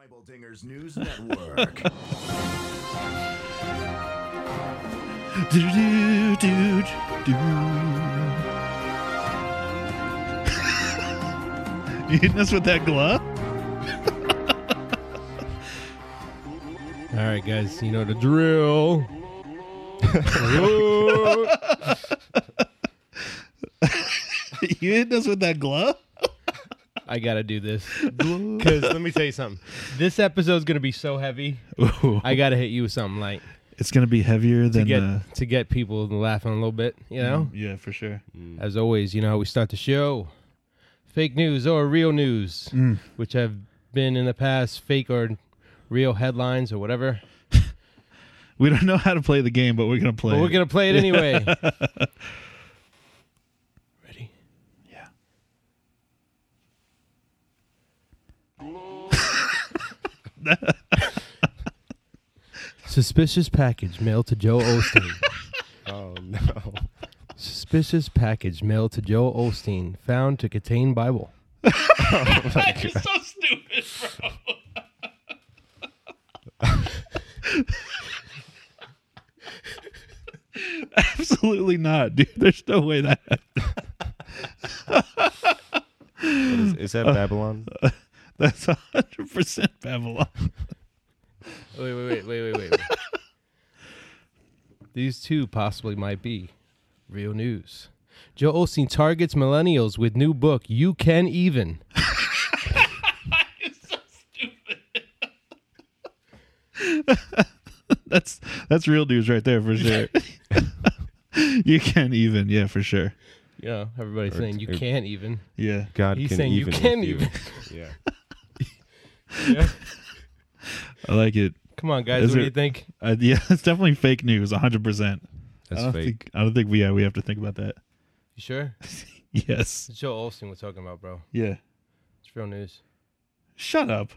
Bible Dingers News Network. Do, do, do, do. you hitting us with that glove? All right, guys, you know the drill. you hitting us with that glove? I gotta do this because let me tell you something. This episode's gonna be so heavy. Ooh. I gotta hit you with something light It's gonna be heavier to than get the. to get people laughing a little bit. You know, Yeah, for sure. as always, you know how we start the show: fake news or real news, Mm. which have been in the past fake or real headlines or whatever. We don't know how to play the game, but we're gonna play. But we're gonna play it anyway. Suspicious package mailed to Joel Osteen. Oh no. Suspicious package mailed to Joel Osteen found to contain Bible. Oh, You're so stupid, bro. Absolutely not, dude. There's no way that. Is, is that Babylon? That's hundred percent Babylon. Wait, wait, wait, wait, wait, wait. These two possibly might be real news. Joel Osteen targets millennials with new book, You Can Even. You're so stupid. That's that's real news right there for sure. you can't even, yeah, for sure. You know, everybody's saying you or- can't even. Yeah. God He's can saying you can with you. even. Yeah. Yeah. I like it. Come on, guys. Is what there- do you think? Uh, yeah, it's definitely fake news, hundred percent. I That's don't fake. think I don't think we yeah we have to think about that. You sure? Yes. It's Joel Osteen we're talking about, bro. Yeah. It's real news. Shut up.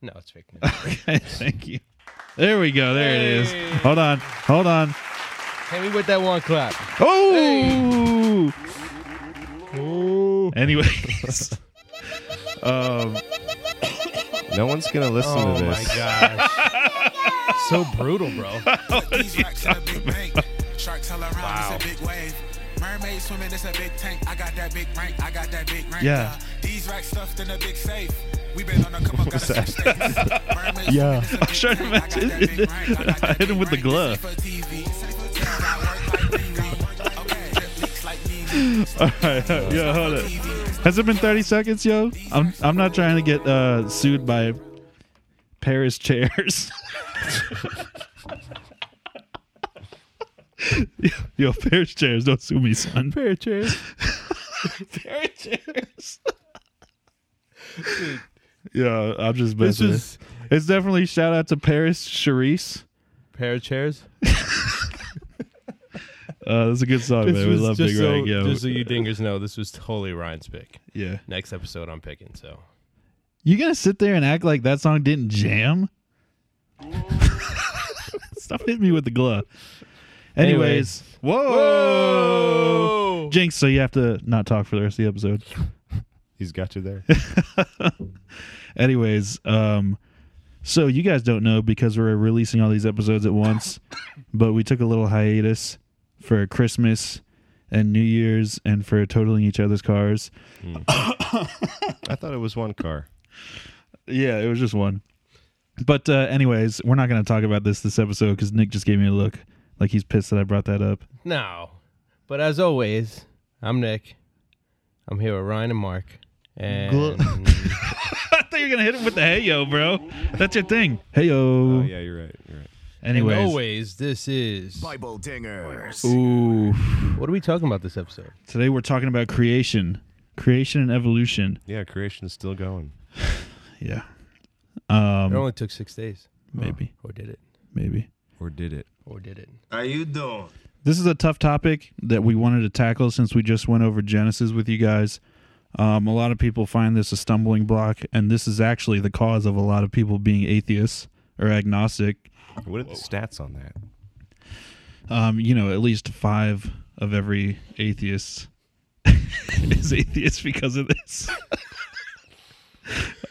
No, it's fake news. Okay, thank you. There we go. There it is. Hold on. Hold on. Hit we with that one clap. Oh. Oh. Anyways. um. No one's gonna listen Oh to this. Oh my gosh. so brutal, bro. These racks in a big bank. Sharks all around, Wow. it's a big wave. Mermaid swimming, it's a big tank. I got that big rank, I got that big rank. Yeah. These racks stuffed in a big safe. We been on a come up, got a was few states. Mermaid Yeah. swimming, it's was trying to tank. I imagine it. I got that I hit him with the glove. Safe for TV. Safe for TV. I work like Riri. Okay. Netflix like me. All right. Yo, hold it. Has it been 30 seconds, yo? I'm I'm not trying to get uh, sued by Paris chairs. yo, Paris chairs, don't sue me, son. Paris chairs. Paris chairs. yeah, I'm just This messing. is It's definitely shout out to Parris Chariz. pair of chairs. Uh, that's a good song, man. We love just Big so, Rag. Yo. just so you dingers know, this was totally Ryan's pick. yeah. Next episode I'm picking. So You gonna sit there and act like that song didn't jam? Stop hitting me with the glove. Anyways, whoa. Jinx, so you have to not talk for the rest of the episode. He's got you there. Anyways, um, so you guys don't know because we're releasing all these episodes at once, but we took a little hiatus for Christmas and New Year's and for totaling each other's cars. I thought it was one car. Yeah, it was just one. But uh, anyways, we're not going to talk about this this episode because Nick just gave me a look like he's pissed that I brought that up. no, but as always, I'm Nick. I'm here with Ryan and Mark. And I thought you were going to hit him with the hey yo, bro. That's your thing. Hey yo. Oh yeah, you're right. You're right. And always, this is. Bible Dingers. Ooh. What are we talking about this episode? Today we're talking about creation, creation and evolution. Yeah, creation is still going. Yeah. Um, It only took six days. maybe, Or did it? maybe. Or did it? Or did it? How you doing? This is a tough topic that we wanted to tackle since we just went over Genesis with you guys. Um, a lot of people find this a stumbling block, and this is actually the cause of a lot of people being atheists or agnostic. What are the stats on that? Um, you know, at least five of every atheist is atheist because of this.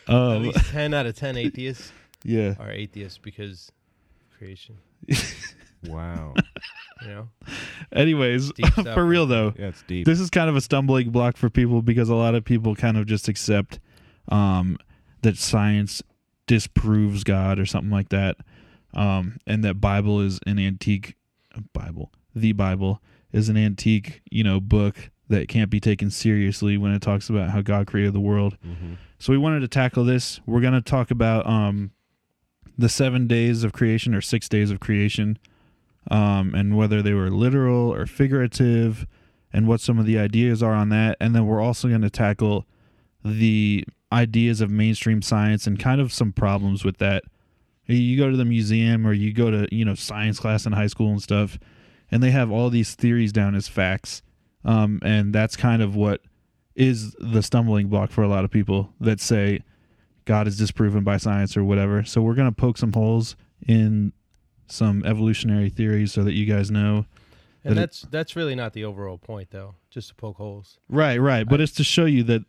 At Um, least ten out of ten atheists yeah. are atheists because of creation. Wow. You know, Anyways, Deep stuff, for real though, Yeah, it's deep. this is kind of a stumbling block for people because a lot of people kind of just accept um, that science disproves God or something like that, um, and that Bible is an antique Bible. The Bible is an antique, you know, book that can't be taken seriously when it talks about how God created the world. Mhm. So we wanted to tackle this. We're going to talk about um, the seven days of creation or six days of creation, um, and whether they were literal or figurative, and what some of the ideas are on that. And then we're also going to tackle the ideas of mainstream science and kind of some problems with that. You go to the museum or you go to you know science class in high school and stuff, and they have all these theories down as facts, um, and that's kind of what is the stumbling block for a lot of people that say God is disproven by science or whatever. So we're gonna poke some holes in some evolutionary theories so that you guys know. and That it- that's that's really not the overall point, though. Just to poke holes. Right, right. But it's to show you that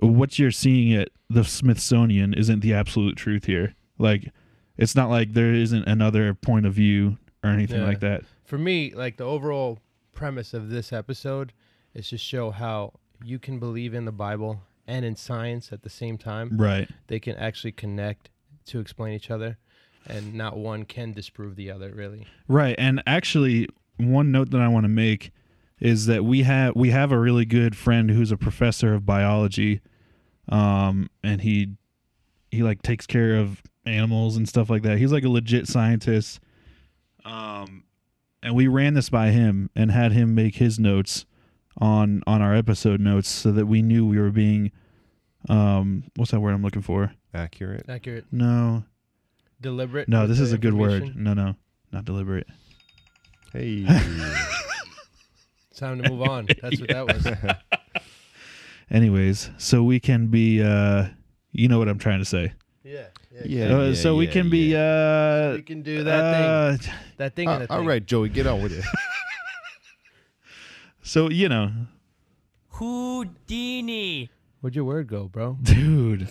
what you're seeing at the Smithsonian isn't the absolute truth here. Like it's not like there isn't another point of view or anything Yeah. like that. For me, like the overall premise of this episode is to show how you can believe in the Bible and in science at the same time. Right. They can actually connect to explain each other, and not one can disprove the other. Really. Right. And actually one note that I want to make is that we have we have a really good friend who's a professor of biology. Um and he he like takes care of animals and stuff like that. He's like a legit scientist. Um and we ran this by him and had him make his notes on on our episode notes so that we knew we were being um what's that word I'm looking for? Accurate. Accurate, No. deliberate. No, this is a good word. No, no. Not deliberate. Hey. It's time to move on. That's what that was. Anyways, so we can be uh you know what I'm trying to say. Yeah. Yeah, Uh, yeah, so we yeah, can be yeah. uh We can do that thing. uh, That thing. Uh, and thing. right, Joey, get on with it. So, you know, Houdini. Where'd your word go, bro? dude,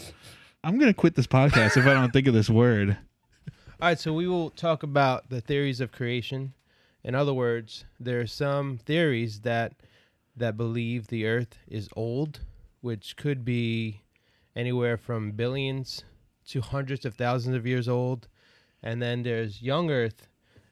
I'm going to quit this podcast if I don't think of this word. All right, so we will talk about the theories of creation. In other words, there are some theories that that believe the earth is old, which could be anywhere from billions to hundreds of thousands of years old. And then there's young earth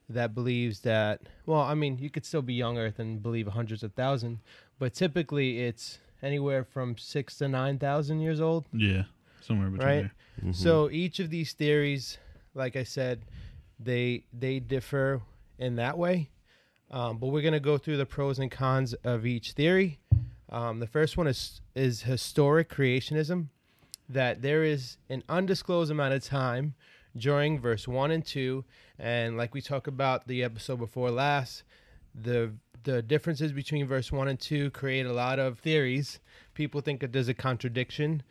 that believes that well, I mean, you could still be young earth and believe hundreds of thousands, but typically it's anywhere from 6 to 9,000 years old. Yeah, somewhere between Right. there. Mm-hmm. So each of these theories, like I said, they they differ in that way. Um, but we're gonna go through the pros and cons of each theory. Um, the first one is is historic creationism, that there is an undisclosed amount of time during verse one and two, and like we talked about the episode before last, the the differences between verse one and two create a lot of theories. People think that there's a contradiction.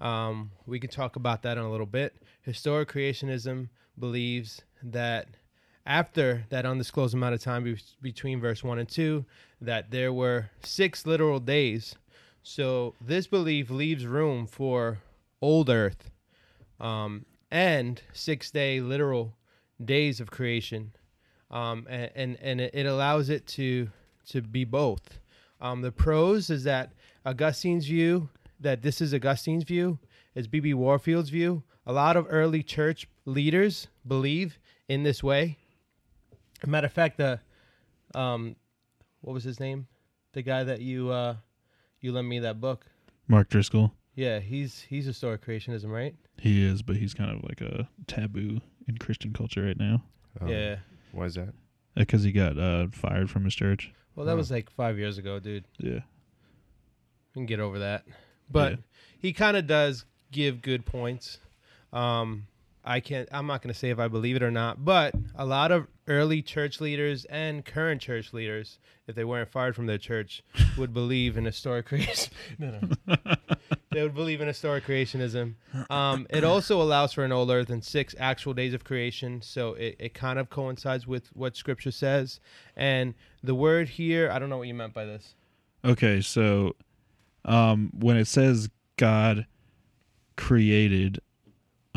Um, we can talk about that in a little bit. Historic creationism believes that after that undisclosed amount of time be- between verse 1 and 2, that there were six literal days. So this belief leaves room for old earth um, and six day literal days of creation. Um, and, and, and it allows it to, to be both. Um, the pros is that Augustine's view, that this is Augustine's view, is B.B. Warfield's view. A lot of early church leaders believe in this way. Matter of fact, the um, what was his name? The guy that you uh, you lent me that book. Mark Driscoll. Yeah, he's he's historic creationism, right? He is, but he's kind of like a taboo in Christian culture right now Um, yeah. Why is that? because he got uh, fired from his church. Well, that Huh. was like five years ago, dude. Yeah. We can get over that. But Yeah. he kind of does give good points. Um, I can't. I'm not going to say if I believe it or not, but a lot of early church leaders and current church leaders, if they weren't fired from their church, would believe in historic creation. no, no. they would believe in historic creationism. Um, it also allows for an old earth and six actual days of creation, so it, it kind of coincides with what Scripture says. And the word here, I don't know what you meant by this. Okay, so um, when it says God created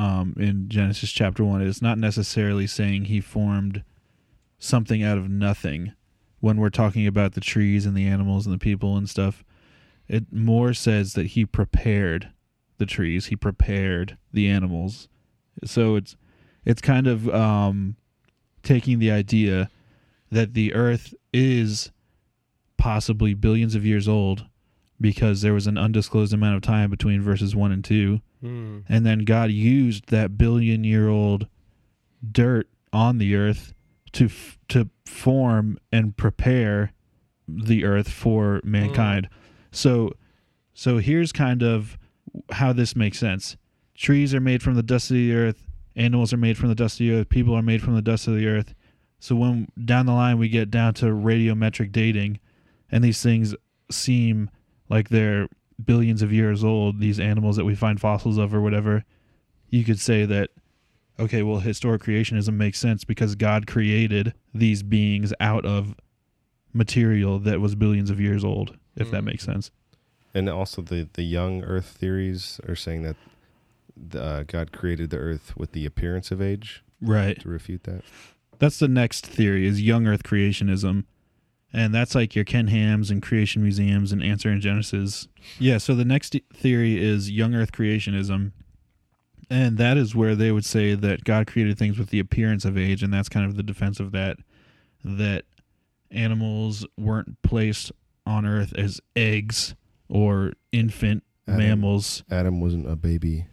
um, in Genesis chapter 1 it's not necessarily saying he formed something out of nothing when we're talking about the trees and the animals and the people and stuff. It more says that he prepared the trees he prepared the animals. So it's it's kind of um, taking the idea that the earth is possibly billions of years old because there was an undisclosed amount of time between verses 1 and 2 Hmm. and then God used that billion year old dirt on the earth to f- to form and prepare the earth for mankind. So so here's kind of how this makes sense. Trees are made from the dust of the earth, animals are made from the dust of the earth, people are made from the dust of the earth. So when down the line we get down to radiometric dating and these things seem like they're billions of years old, these animals that we find fossils of or whatever, you could say that, okay, well, historic creationism makes sense because God created these beings out of material that was billions of years old, if that Mm. makes sense. And also the the young Earth theories are saying that the, uh, God created the Earth with the appearance of age Right. to refute that. That's the next theory is young earth creationism. And that's like your Ken Hams and creation museums and answer in Genesis. Yeah, so the next theory is young earth creationism. And that is where they would say that God created things with the appearance of age and that's kind of the defense of that that animals weren't placed on earth as eggs or infant Adam. mammals. Adam wasn't a baby.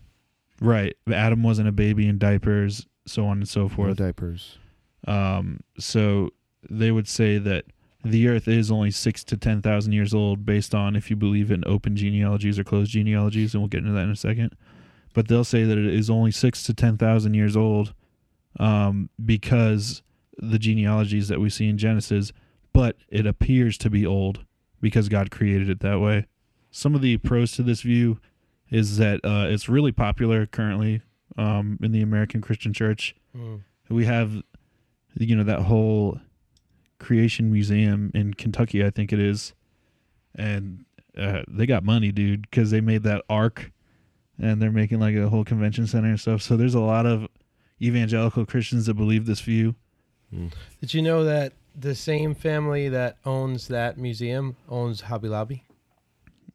Right. Adam wasn't a baby in diapers, so on and so forth. No diapers. Um, so they would say that the Earth is only six to ten thousand years old, based on if you believe in open genealogies or closed genealogies, and we'll get into that in a second. But they'll say that it is only six to ten thousand years old, um, because the genealogies that we see in Genesis, but it appears to be old because God created it that way. Some of the pros to this view is that uh, it's really popular currently um, in the American Christian Church Hmm. we have you know that whole creation museum in Kentucky I think it is and uh, they got money dude because they made that ark and they're making like a whole convention center and stuff so there's a lot of evangelical Christians that believe this view Did you know that the same family that owns that museum owns Hobby Lobby?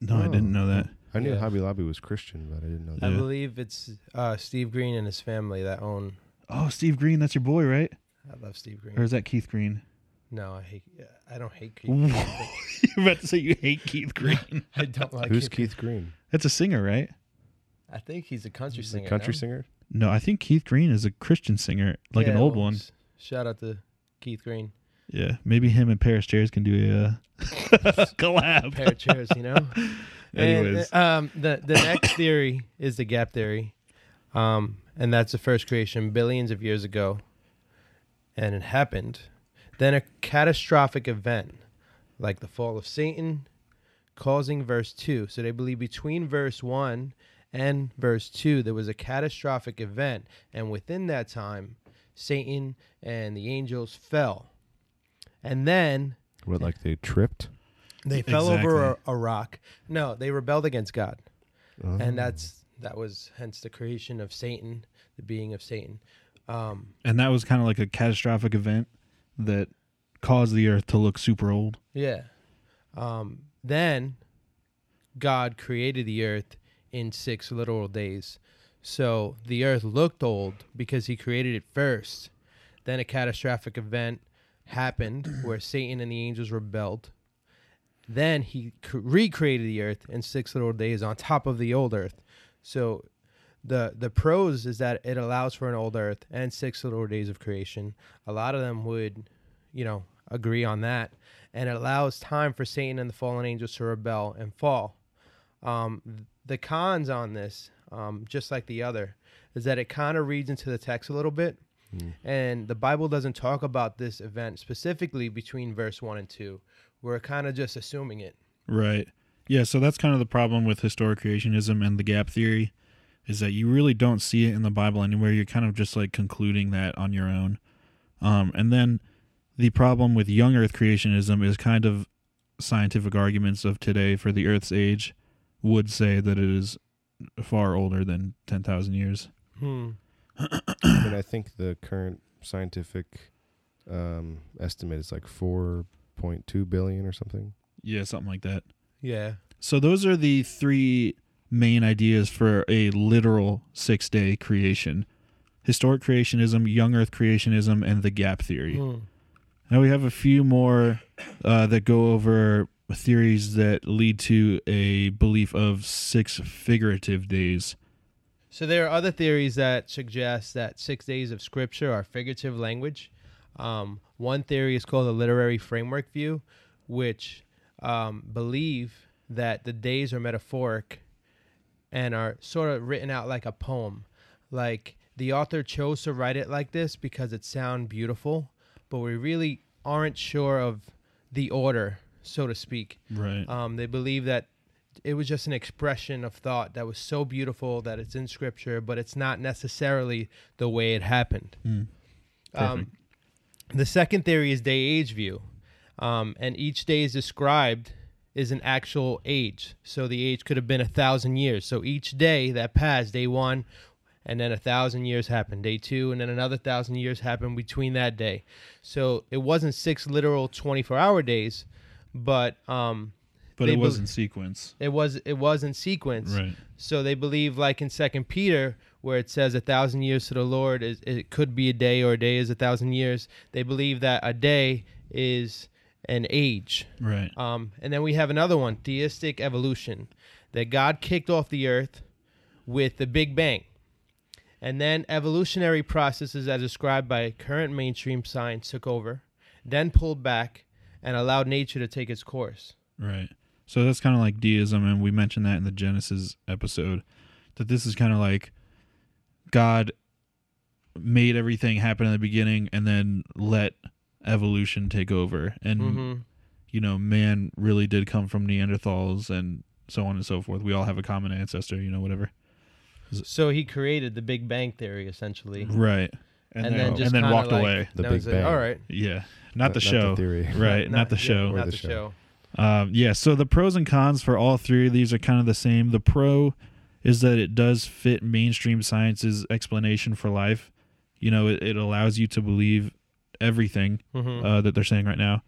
no I didn't know that I knew Yeah. Hobby Lobby was Christian, but I didn't know that. I believe it's uh, Steve Green and his family that own. oh Steve Green that's your boy right I love Steve Green. or is that Keith Green no, I hate. I don't hate. Keith. You're Keith. about to say you hate Keith Green I don't like. Who's Keith. Keith Green? that's a singer right I think he's a country He's a singer. country no? singer. no I think Keith Green is a Christian singer like an Yeah, old well, one s- Shout out to Keith Green. Yeah, maybe him and Paris Chairs can do a uh, collab. Pair of chairs, you know. Anyways, And, um, the the next theory is the gap theory, um, and that's the first creation billions of years ago, and it happened. Then a catastrophic event, like the fall of Satan, causing verse two. So they believe between verse one and verse two there was a catastrophic event, and within that time, Satan and the angels fell, and then What, like they tripped? they fell over a, a rock. No, they rebelled against God Oh. and that's that was hence the creation of Satan, the being of Satan. Um, and that was kind of like a catastrophic event that caused the Earth to look super old. yeah. Um, then God created the earth in six literal days. So the earth looked old because he created it first. Then a catastrophic event happened where Satan and the angels rebelled. Then he cr- recreated the earth in six literal days on top of the old earth. So the the pros is that it allows for an old earth and six literal days of creation. A lot of them would, you know, agree on that, and it allows time for Satan and the fallen angels to rebel and fall. Um, the cons on this, um, just like the other, is that it kind of reads into the text a little bit, and the Bible doesn't talk about this event specifically between verse one and two. We're kind of just assuming it. Right. Yeah, so that's kind of the problem with historic creationism and the gap theory is that you really don't see it in the Bible anywhere. You're kind of just like concluding that on your own. Um, and then the problem with young earth creationism is kind of scientific arguments of today for the earth's age would say that it is far older than 10,000 years. Hmm. I mean, I think the current scientific um, estimate is like 4.2 billion or something. Yeah, something like that. Yeah. So those are the three main ideas for a literal six day creation historic creationism, young earth creationism, and the gap theory. Hmm. Now we have a few more uh, that go over theories that lead to a belief of six figurative days. So there are other theories that suggest that six days of scripture are figurative language. Um, one theory is called the literary framework view, which um, believe that the days are metaphoric and are sort of written out like a poem. Like the author chose to write it like this because it sounds beautiful, but we really aren't sure of the order, so to speak. Right. Um, they believe that it was just an expression of thought that was so beautiful that it's in scripture, but it's not necessarily the way it happened. Mm. Um, the second theory is day age view, um, and each day is described is an actual age. So the age could have been a thousand years. So each day that passed, day one, and then a thousand years happened, day two, and then another thousand years happened between that day. So it wasn't six literal twenty-four hour days, but um, but it was bel- in sequence. it was it was in sequence. Right. So they believe, like in Second Peter, where it says a thousand years to the Lord is it could be a day, or a day is a thousand years. They believe that a day is an age. Right. Um, and then we have another one, theistic evolution, that God kicked off the earth with the Big Bang. And then evolutionary processes as described by current mainstream science took over, then pulled back and allowed nature to take its course. Right. So that's kind of like deism, and we mentioned that in the Genesis episode. That this is kind of like God made everything happen in the beginning, and then let evolution take over, and hmm you know, man really did come from Neanderthals, and so on and so forth. We all have a common ancestor, you know, whatever. So he created the Big Bang theory essentially, Right. and, then, then and just then kinda walked like- away. The Big he's like, Bang. All right, Yeah. Not the show. Not the theory. Right. Not, the show. Or not the the show. show. Um, yeah, so the pros and cons for all three of these are kind of the same. The pro is that it does fit mainstream science's explanation for life. You know, it, it allows you to believe everything Mhm. uh, that they're saying right now.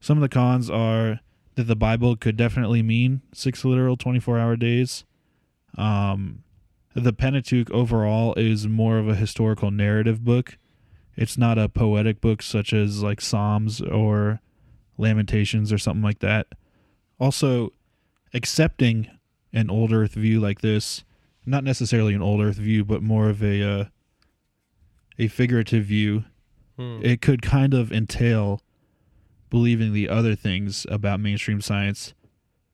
Some of the cons are that the Bible could definitely mean six literal 24 hour days. Um, the Pentateuch overall is more of a historical narrative book. It's not a poetic book such as like Psalms or Lamentations or something like that. Also, accepting an old Earth view like this, not necessarily an old Earth view, but more of a uh, a figurative view, Hmm. it could kind of entail believing the other things about mainstream science,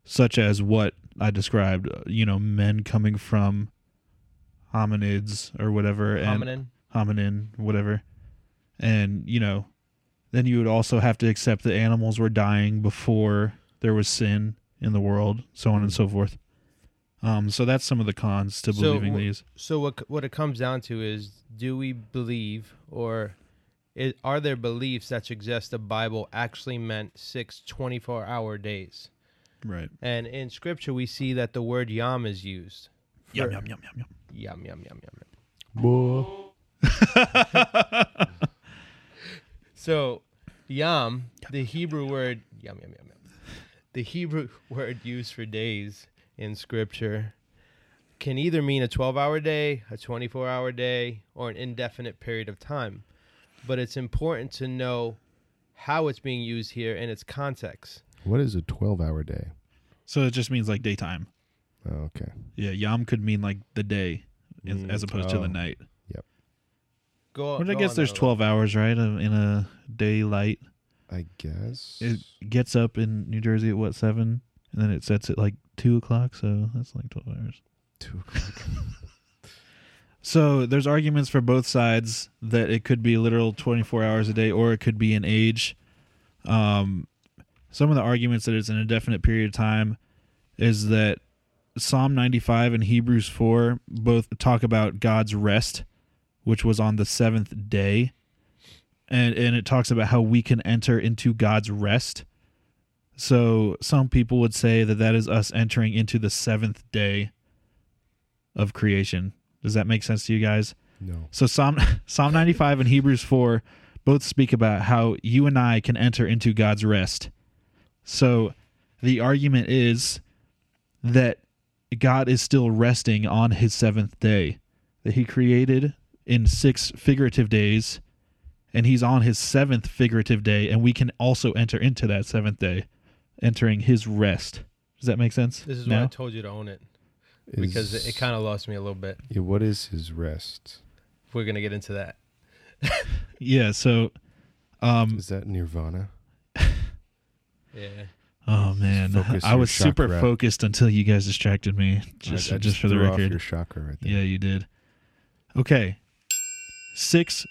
such as what I described. uh, You know, men coming from hominids or whatever, and Hominin. hominin, whatever. And, you know, then you would also have to accept that animals were dying before there was sin in the world, so on and so forth. Um, so that's some of the cons to So believing these. So what what it comes down to is, do we believe, or i are there beliefs that suggest the Bible actually meant six 24 hour days? Right. And in Scripture, we see that the word yom is used. Yum, for- yum, yum, yum, yum. Yum yum yum yum. yum. Boy. So, yom, the Hebrew word yum yum yum yum, the Hebrew word used for days in Scripture can either mean a 12-hour day, a 24-hour day, or an indefinite period of time. But it's important to know how it's being used here in its context. What is a 12 hour day? So it just means like daytime. Oh, okay. Yeah, yom could mean like the day as, Mm, as opposed to the oh. night. Go. But I guess on there's that, 12 hours, right, in a daylight. I guess. It gets up in New Jersey at what, 7? And then it sets at like 2 o'clock, so that's like 12 hours. Two o'clock. So there's arguments for both sides that it could be literal 24 hours a day or it could be an age. Um, some of the arguments that it's an indefinite period of time is that Psalm 95 and Hebrews 4 both talk about God's rest, which was on the seventh day. And, and it talks about how we can enter into God's rest. So some people would say that that is us entering into the seventh day of creation. Does that make sense to you guys? No. So Psalm Psalm 95 and Hebrews 4 both speak about how you and I can enter into God's rest. So the argument is that God is still resting on his seventh day, that he created in six figurative days, and he's on his seventh figurative day, and we can also enter into that seventh day, entering his rest. Does that make sense? This is now? why I told you to own it because it, it kind of lost me a little bit. Yeah, what is his rest? We're gonna get into that. yeah. So, um, Is that Nirvana? Yeah. oh man, focus I was super chakra. focused until you guys distracted me. Just, I, I just for the threw off record. your chakra right there. Yeah, you did. Okay. Six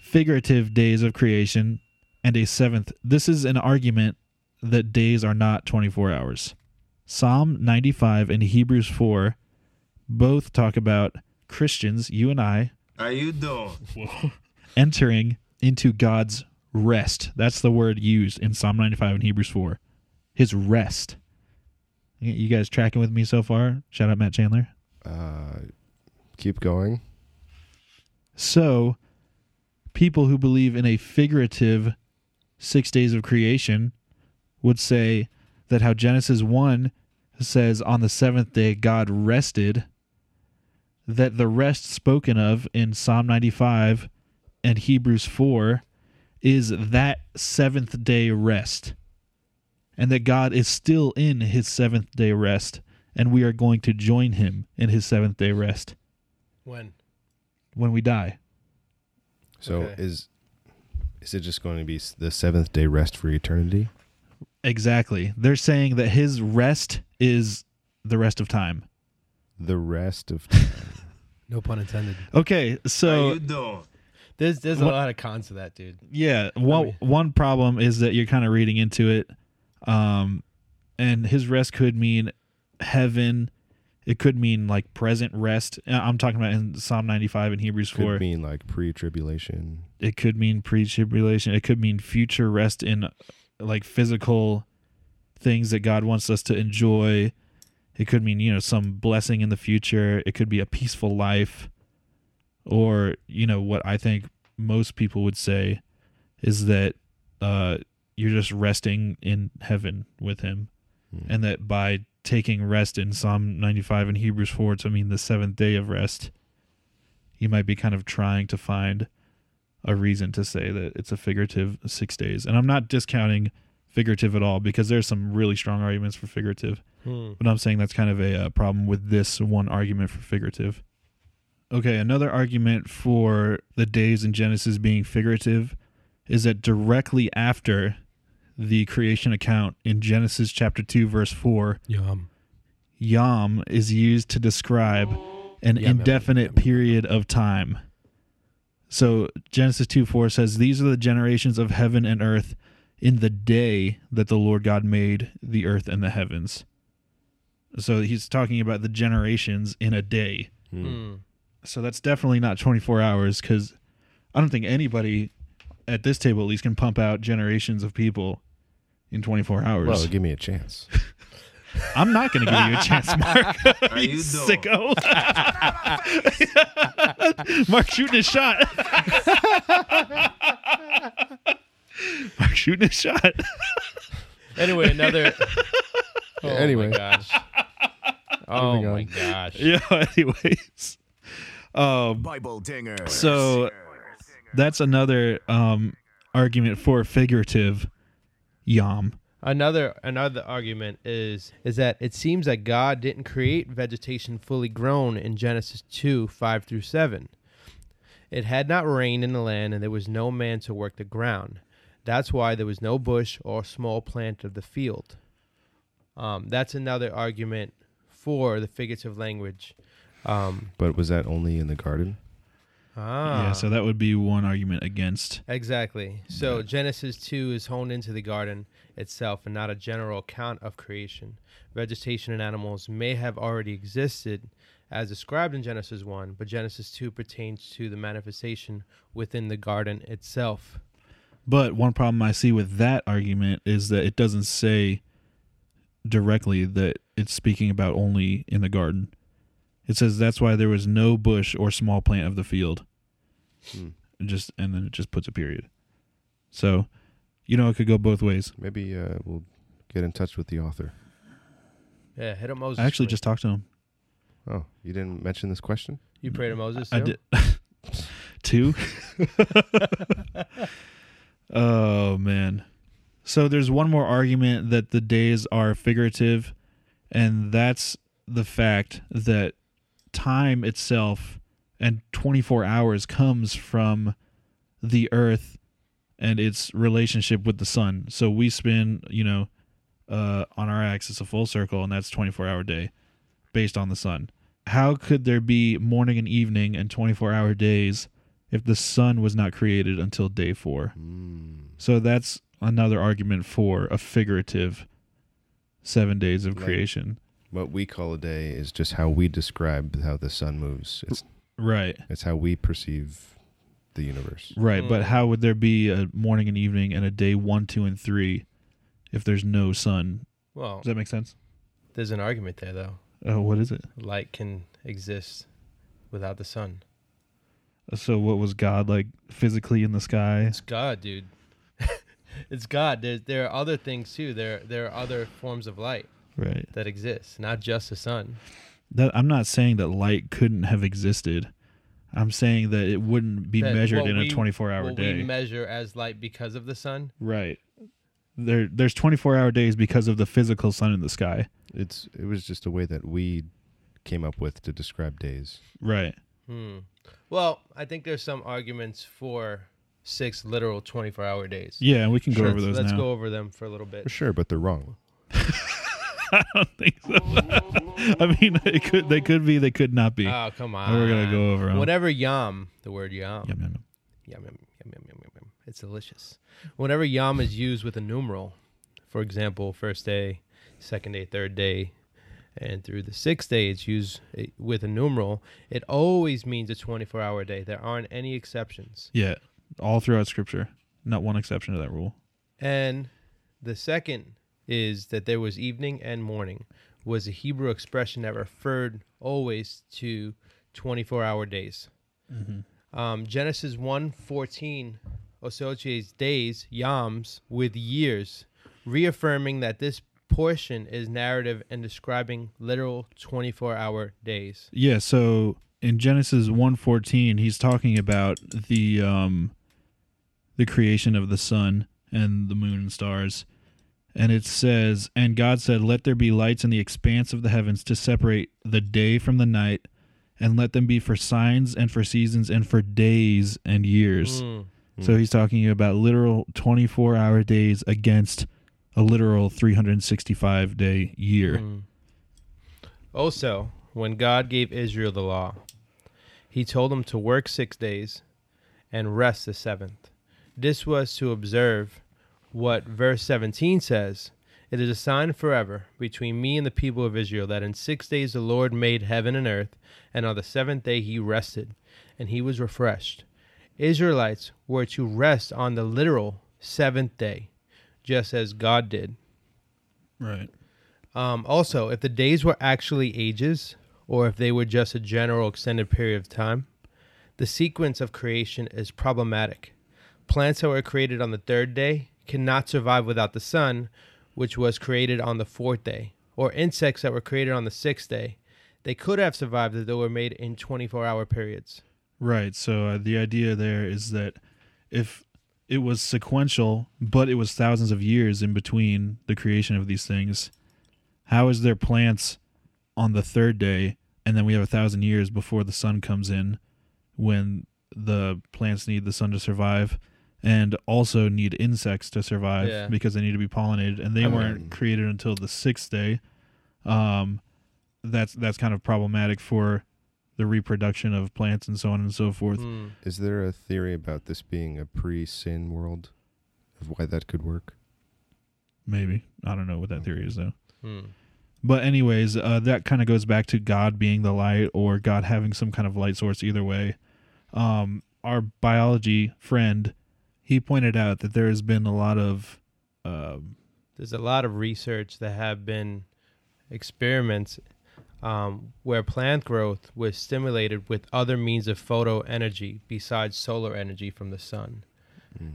figurative days of creation and a seventh. This is an argument that days are not 24 hours. Psalm 95 and Hebrews 4 both talk about Christians, you and I, How you doing? entering into God's rest. That's the word used in Psalm 95 and Hebrews 4. His rest. You you guys tracking with me so far? Shout out Matt Chandler. Uh, keep going. So, people who believe in a figurative six days of creation would say that how Genesis 1 says on the seventh day God rested, that the rest spoken of in Psalm 95 and Hebrews 4 is that seventh day rest. And that God is still in his seventh day rest, and we are going to join him in his seventh day rest When? when we die. So Okay. is is it just going to be the seventh day rest for eternity? Exactly. They're saying that his rest is the rest of time. The rest of time. No pun intended. Okay, so? There's there's a What- lot of cons to that, dude. yeah, one mean- one problem is that you're kind of reading into it. Um and his rest could mean heaven. It could mean like present rest. Uh, I'm talking about in Psalm 95 and Hebrews 4. Could mean like pre-tribulation. it could mean pre-tribulation. It could mean future rest in like physical things that God wants us to enjoy. It could mean, you know, some blessing in the future. It could be a peaceful life. Or, you know, what I think most people would say is that uh you're just resting in heaven with him. Hmm. And that by taking rest in Psalm 95 and Hebrews 4 to mean the seventh day of rest, you might be kind of trying to find a reason to say that it's a figurative six days. And I'm not discounting figurative at all because there's some really strong arguments for figurative. Hmm. But I'm saying that's kind of a uh, problem with this one argument for figurative. Okay, another argument for the days in Genesis being figurative is that directly after the creation account in Genesis chapter 2 verse 4, Yum. Yom is used to describe an yum, indefinite yum, yum. period of time. So Genesis 2 4 says, These are the generations of heaven and earth in the day that the Lord God made the earth and the heavens. So he's talking about the generations in a day. Hmm. So that's definitely not 24 hours because I don't think anybody at this table at least can pump out generations of people in 24 hours. Well, give me a chance. I'm not going to give you a chance, Mark. How you you doing? sicko. Mark shooting his shot. Mark shooting his shot. Anyway, another. oh anyway. my gosh. Oh my gosh. yeah. Anyways, um, Bible dingers. so that's another um argument for figurative yom. Another another argument is is that it seems that God didn't create vegetation fully grown in Genesis 2, 5 through 7. It had not rained in the land and there was no man to work the ground. That's why there was no bush or small plant of the field. Um, that's another argument for the figurative language. Um, But was that only in the garden? ah. Yeah, so that would be one argument against. Exactly. So Genesis 2 is honed into the garden itself and not a general account of creation. Vegetation and animals may have already existed as described in Genesis 1, but Genesis 2 pertains to the manifestation within the garden itself. But one problem I see with that argument is that it doesn't say directly that it's speaking about only in the garden. It says that's why there was no bush or small plant of the field. Hmm. It just and then it just puts a period. So, you know, it could go both ways. Maybe uh, we'll get in touch with the author. Yeah, hit up Moses. I actually for just talked to him. Oh, you didn't mention this question? you pray to Moses. I did two. oh man. So there's one more argument that the days are figurative, and that's the fact that time itself and 24 hours comes from the earth and its relationship with the sun. So we spin, you know, uh, on our axis a full circle, and that's 24 hour day based on the sun. How could there be morning and evening and 24 hour days if the sun was not created until day four? Mm. So that's another argument for a figurative seven days of Like- creation. What we call a day is just how we describe how the sun moves. It's Right. it's how we perceive the universe. Right. But Mm. how would there be a morning and evening and a day one, two, and three if there's no sun? Well, Does that make sense? there's an argument there though. Oh, what is it? Light can exist without the sun. So what was God like physically in the sky? It's God, dude. it's God. There, there are other things too. There, there are other forms of light Right. that exist, not just the sun. That I'm not saying that light couldn't have existed. I'm saying that it wouldn't be That measured what in a 24 hour what day. we measure as light because of the sun. right. There there's 24 hour days because of the physical sun in the sky. It's it was just a way that we came up with to describe days. Right. Hmm. Well, I think there's some arguments for six literal 24 hour days. Yeah, and we can go Sure. over those Let's now. go over them for a little bit. For sure, but they're wrong. I don't think so. I mean, it could they could be, they could not be. Oh, come on. We're gonna go over 'em. Whatever yom, the word yom, Yum, yum, yum. yum, yum, yum, yum, yum, yum, yum. It's delicious. Whenever yom is used with a numeral, for example, first day, second day, third day, and through the sixth day, it's used eh, with a numeral. It always means a 24 hour day. There aren't any exceptions. Yeah, all throughout Scripture, not one exception to that rule. And the second is that there was evening and morning was a Hebrew expression that referred always to 24 hour days. Um, Genesis 1:14 associates days, yoms, with years, reaffirming that this portion is narrative and describing literal 24 hour days. Yeah, so in Genesis 1:14, he's talking about the um the creation of the sun and the moon and stars. And it says, "And God said, let there be lights in the expanse of the heavens to separate the day from the night, and let them be for signs and for seasons and for days and years." Mm. So he's talking about literal 24-hour days against a literal 365 day year. Mm. Also, when God gave Israel the law, he told them to work six days and rest the seventh. This was to observe what verse 17 says It is a sign forever between me and the people of Israel that in six days the Lord made heaven and earth, and on the seventh day he rested, and he was refreshed. Israelites were to rest on the literal seventh day, just as God did. Right. Um, also, if the days were actually ages, or if they were just a general extended period of time, the sequence of creation is problematic. Plants that were created on the third day cannot survive without the sun, which was created on the fourth day, or insects that were created on the sixth day. They could have survived if they were made in 24 hour periods. Right. So uh, the idea there is that if it was sequential, but it was thousands of years in between the creation of these things, how is there plants on the third day, and then we have a thousand years before the sun comes in, when the plants need the sun to survive, and also need insects to survive Yeah. because they need to be pollinated, and they I weren't created until the sixth day. Um, that's that's kind of problematic for the reproduction of plants and so on and so forth. Hmm. Is there a theory about this being a pre-sin world? Of why that could work? Maybe I don't know what that theory is though. Hmm. But anyways, uh, that kind of goes back to God being the light or God having some kind of light source. Either way, um, our biology friend he pointed out that there has been a lot of um, There's a lot of research that have been experiments um, where plant growth was stimulated with other means of photo energy besides solar energy from the sun.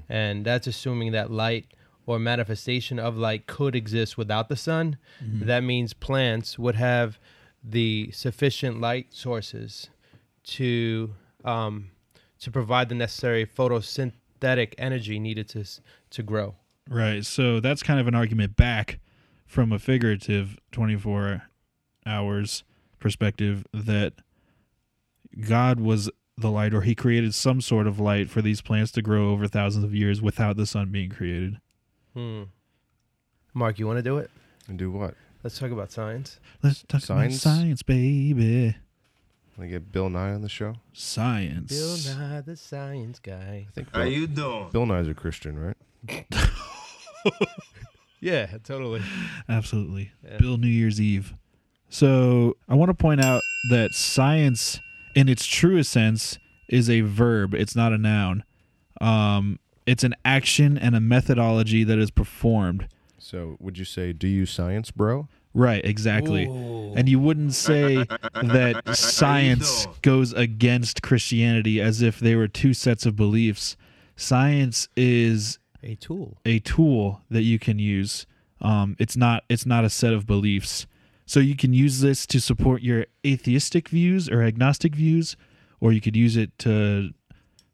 And that's assuming that light or manifestation of light could exist without the sun. That means plants would have the sufficient light sources to um, to provide the necessary photosynthetic energy needed to to grow. Right. So that's kind of an argument back from a figurative 24 hours perspective that God was the light or he created some sort of light for these plants to grow over thousands of years without the sun being created. Hmm. Mark, you want to do it? And do what? Let's talk about science. Let's talk Science? about science, baby. Want to get Bill Nye on the show? Science. Bill Nye, the science guy. I think How Bill, you doing? Bill Nye's a Christian, right? Yeah, totally. Absolutely. Yeah. Bill New Year's Eve. So I want to point out that science, in its truest sense, is a verb. It's not a noun. Um, it's an action and a methodology that is performed. So would you say, do you science, bro? Right, exactly. And you wouldn't say that science goes against Christianity as if they were two sets of beliefs. Science is A tool. a tool that you can use. Um, it's not it's not a set of beliefs. So you can use this to support your atheistic views or agnostic views, or you could use it to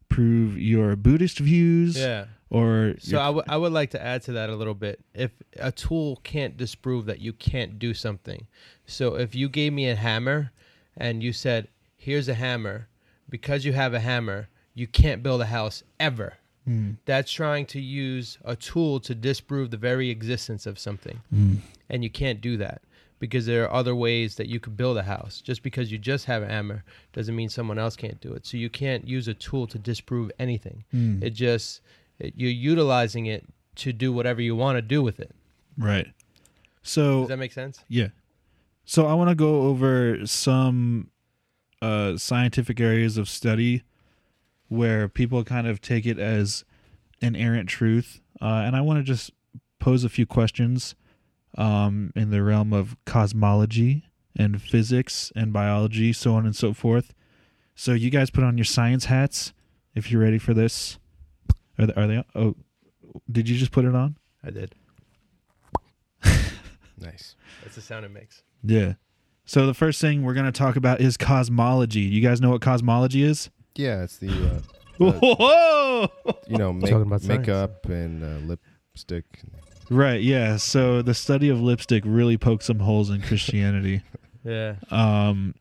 prove your Buddhist views. Yeah. Or So I would I would like to add to that a little bit. If a tool can't disprove that you can't do something, so if you gave me a hammer and you said, "Here's a hammer," because you have a hammer, you can't build a house ever. Hmm. That's trying to use a tool to disprove the very existence of something, hmm. and you can't do that because there are other ways that you could build a house. Just because you just have a hammer doesn't mean someone else can't do it. So you can't use a tool to disprove anything. Hmm. It just it, you're utilizing it to do whatever you want to do with it. right. So Does that make sense? Yeah. So I want to go over some uh, scientific areas of study where people kind of take it as an errant truth, uh, and I want to just pose a few questions um, in the realm of cosmology and physics and biology, so on and so forth. So you guys put on your science hats if you're ready for this. Are they? Are they oh, did you just put it on? I did. Nice. That's the sound it makes. Yeah. So the first thing we're going to talk about is cosmology. You guys know what cosmology is? Yeah, it's the uh, Whoa! you know make, Talking about science. makeup and uh, lipstick. Right, yeah. So the study of lipstick really poked some holes in Christianity. Yeah. um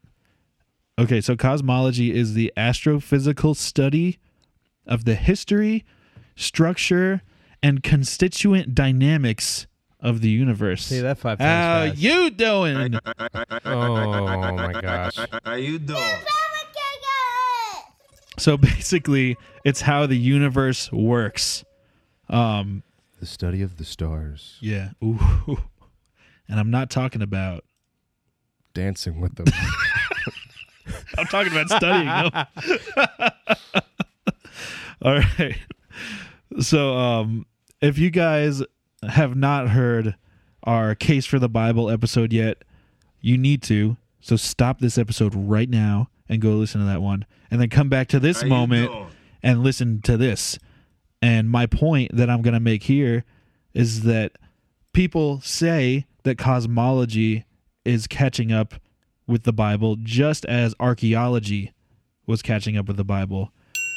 Okay, so cosmology is the astrophysical study of the history, structure, and constituent dynamics of the universe. Say that five How fast. you doing? Oh my gosh. How you doing? So basically, it's how the universe works. Um The study of the stars, Yeah. Ooh. And I'm not talking about. dancing with them. I'm talking about studying. No. All right. So, um, if you guys have not heard our case for the Bible episode yet, you need to. So stop this episode right now and go listen to that one, and then come back to this How you moment and listen to this. And my point that I'm going to make here is that people say that cosmology is catching up with the Bible just as archaeology was catching up with the Bible.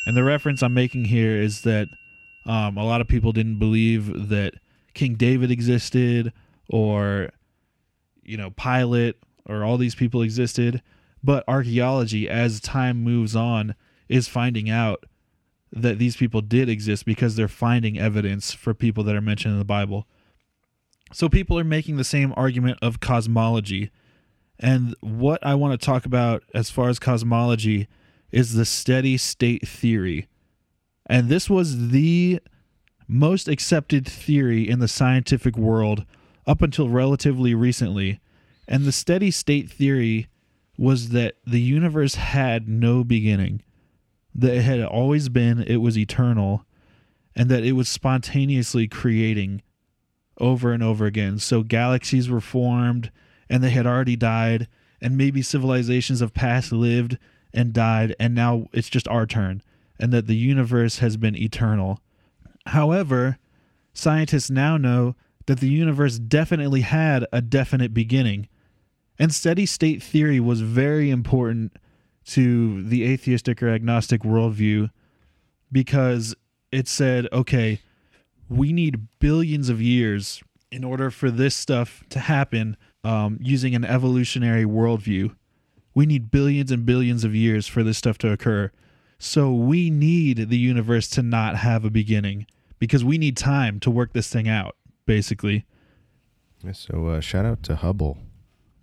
And the reference I'm making here is that um, a lot of people didn't believe that King David existed or, you know, Pilate or all these people existed. But archaeology, as time moves on, is finding out that these people did exist because they're finding evidence for people that are mentioned in the Bible. So people are making the same argument of cosmology. And what I want to talk about as far as cosmology is the steady state theory. And this was the most accepted theory in the scientific world up until relatively recently. And the steady state theory was that the universe had no beginning, that it had always been, it was eternal, and that it was spontaneously creating over and over again. So galaxies were formed and they had already died and maybe civilizations of past lived and died and now it's just our turn and that the universe has been eternal. However, scientists now know that the universe definitely had a definite beginning. And steady state theory was very important to the atheistic or agnostic worldview because it said, okay, we need billions of years in order for this stuff to happen um, using an evolutionary worldview. We need billions and billions of years for this stuff to occur. So we need the universe to not have a beginning because we need time to work this thing out, basically. Yeah, so uh, shout out to Hubble.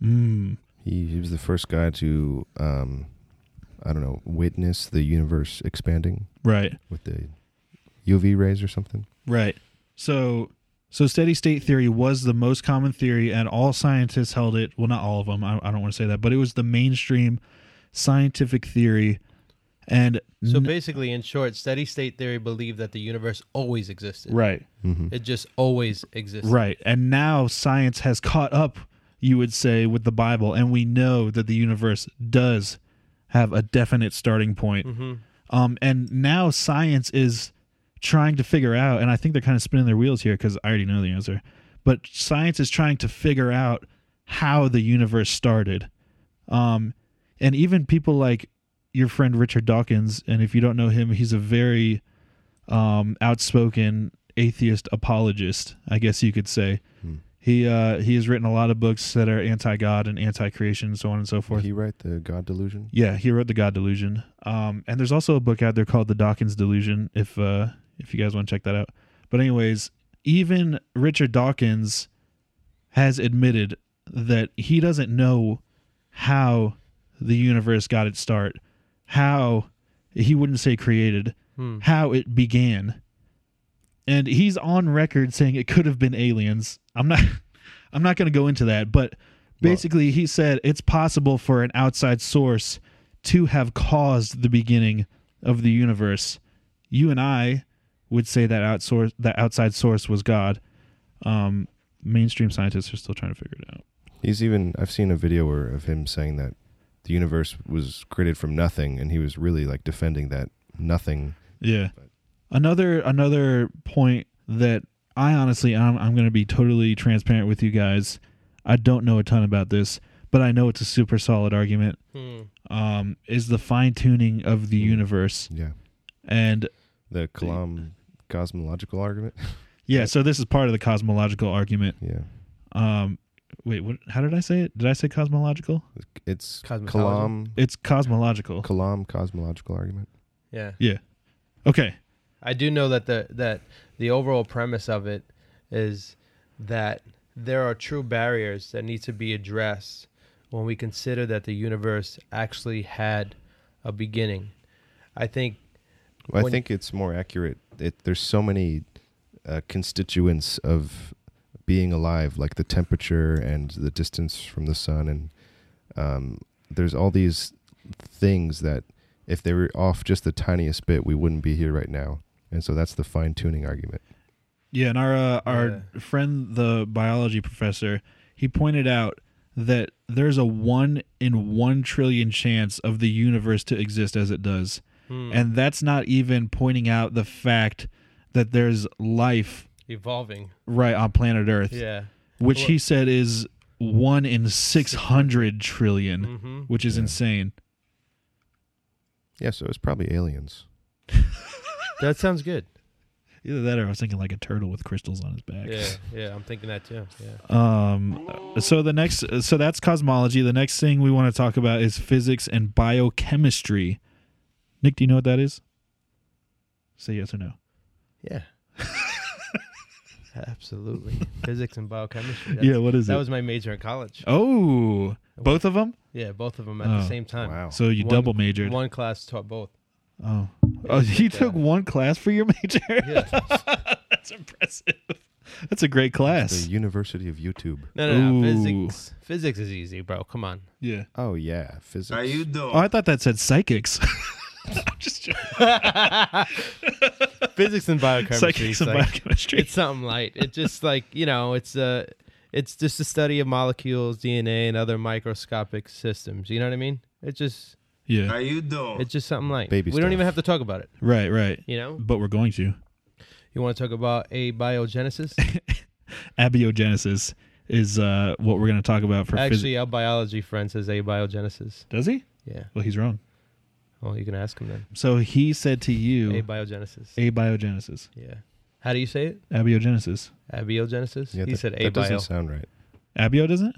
Mm. He, he was the first guy to, um, I don't know, witness the universe expanding Right. with the UV rays or something. Right. So so steady state theory was the most common theory and all scientists held it. Well, not all of them. I, I don't want to say that, but it was the mainstream scientific theory. And So basically, in short, steady state theory believed that the universe always existed. right. hmm It just always existed. Right. And now science has caught up, you would say, with the Bible, and we know that the universe does have a definite starting point. hmm Um, and now science is trying to figure out, and I think they're kind of spinning their wheels here because I already know the answer. But science is trying to figure out how the universe started. Um, and even people like your friend Richard Dawkins, and if you don't know him, he's a very um, outspoken atheist apologist, I guess you could say. Hmm. He uh, he has written a lot of books that are anti-God and anti-creation, and so on and so forth. Did he write the God Delusion? Yeah, he wrote the God Delusion. Um, and there's also a book out there called The Dawkins Delusion. If uh, if you guys want to check that out. But anyways, even Richard Dawkins has admitted that he doesn't know how the universe got its start, how he wouldn't say created, Hmm. how it began. And he's on record saying it could have been aliens. I'm not I'm not going to go into that, but basically he said it's possible for an outside source to have caused the beginning of the universe. You and I would say that outsource that outside source was God. Um, mainstream scientists are still trying to figure it out. He's even I've seen a video where of him saying that the universe was created from nothing, and he was really like defending that nothing. Yeah. Another another point that I honestly I'm I'm going to be totally transparent with you guys. I don't know a ton about this, but I know it's a super solid argument. Hmm. Um, is the fine tuning of the universe Yeah, and the Kalam cosmological argument. yeah. So this is part of the cosmological argument. yeah, Um, wait, what? How did I say it? Did I say cosmological? it's Cosmetology? Kalam It's cosmological. Kalam cosmological argument. Yeah. Yeah. Okay. I do know that the that the overall premise of it is that there are true barriers that need to be addressed when we consider that the universe actually had a beginning. I think Well, I think it's more accurate. It, there's so many uh, constituents of being alive, like the temperature and the distance from the sun, and um, there's all these things that if they were off just the tiniest bit, we wouldn't be here right now. And so that's the fine tuning argument. Yeah, and our uh, our friend, the biology professor, he pointed out that there's a one in one trillion chance of the universe to exist as it does, hmm, and that's not even pointing out the fact that there's life evolving. right on planet Earth, Yeah. which Well- he said is one in six hundred trillion, hmm which is Yeah. insane. Yeah, so it's probably aliens. That sounds good. Either that, or I was thinking like a turtle with crystals on his back. Yeah. Yeah. I'm thinking that too. Yeah. Um. So the next, so that's cosmology. The next thing we want to talk about is physics and biochemistry. Nick, do you know what that is? Say yes or no. Yeah. Absolutely. Physics and biochemistry. yeah. What is That it? That was my major in college. oh, both of them. Yeah, both of them at Oh. the same time. Wow. So you One- double majored. One class taught both. Oh. Oh, you Yeah. took uh, one class for your major. Yeah. that's impressive. That's a great class. the. University of YouTube. No, no, no. Ooh. Physics. Physics is easy, bro. Come on. Yeah. Oh yeah, physics. How you doing? Oh, I thought that said psychics. I'm just joking. Physics and biochemistry. Psychics It's, and like, biochemistry. it's something light. It's just like you know, it's uh, it's just a study of molecules, DNA, and other microscopic systems. You know what I mean? It's just Yeah. How you doing? it's just something like Baby we don't even have to talk about it. Right, right. You know? But we're going to. You want to talk about abiogenesis? Abiogenesis is uh, what we're going to talk about for phys- Actually, our biology friend says abiogenesis. Does he? Yeah. Well, he's wrong. Well, you can ask him then. So he said to you Abiogenesis. abiogenesis. Yeah. How do you say it? Abiogenesis. Abiogenesis. Yeah, he that, said that doesn't sound right. Abio doesn't?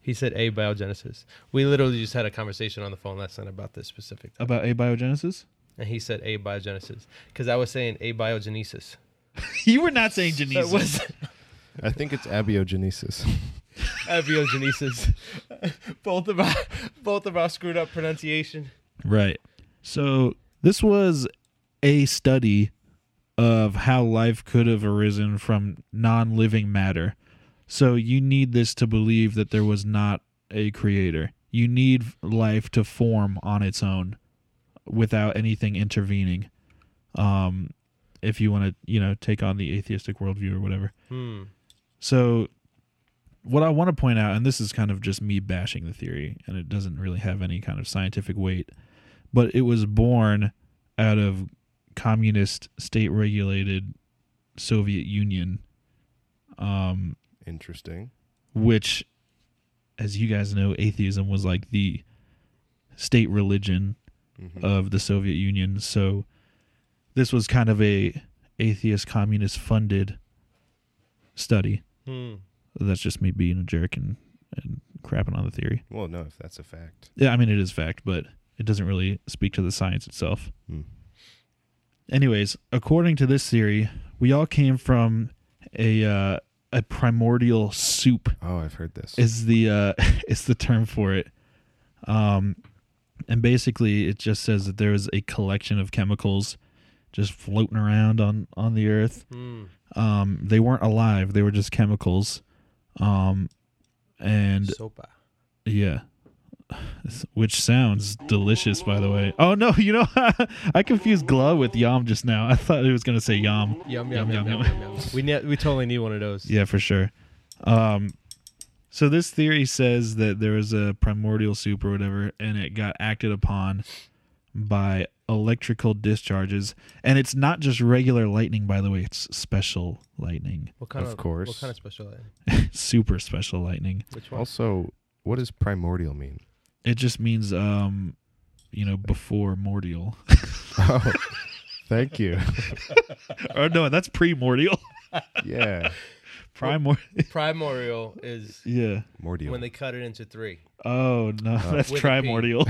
He said abiogenesis. We literally just had a conversation on the phone last night about this specific topic. About abiogenesis? and he said abiogenesis because I was saying abiogenesis. you were not saying That Genesis. was I think it's abiogenesis. abiogenesis. both of our both of our screwed up pronunciation. Right. So this was a study of how life could have arisen from non living matter. So you need this to believe that there was not a creator. You need life to form on its own without anything intervening. Um, if you want to, you know, take on the atheistic worldview or whatever. Hmm. So, what I want to point out, and this is kind of just me bashing the theory, and it doesn't really have any kind of scientific weight, but it was born out of communist state regulated Soviet Union, um, Interesting. which, as you guys know, atheism was like the state religion Mhm. of the Soviet Union. So this was kind of a atheist communist funded study. Hmm. That's just me being a jerk and, and crapping on the theory. well, no, if that's a fact. Yeah, I mean it is fact, but it doesn't really speak to the science itself. Hmm. Anyways, according to this theory, we all came from a uh, a primordial soup Oh, I've heard this. is the uh is the term for it. Um and basically it just says that there was a collection of chemicals just floating around on on the earth. Hmm. Um they weren't alive, they were just chemicals. Um and Sopa. yeah. Which sounds delicious by the way. Oh no, you know I confused glove with yam just now. I thought it was going to say yam. Yum Yum, yum yum yum, yum yum. yum. We ne- we totally need one of those. Yeah, for sure. Um, so this theory says that there was a primordial soup or whatever, and it got acted upon by electrical discharges, and it's not just regular lightning. By the way, it's special lightning, What kind Of of, course. What kind of special ed? super special lightning. Which one? Also, what does primordial mean? It just means, um, you know, before mordial. Oh, thank you. or no, that's primordial. Yeah, Primordial. Primordial is yeah. mordial. when they cut it into three. Oh no, that's With a P. trimordial.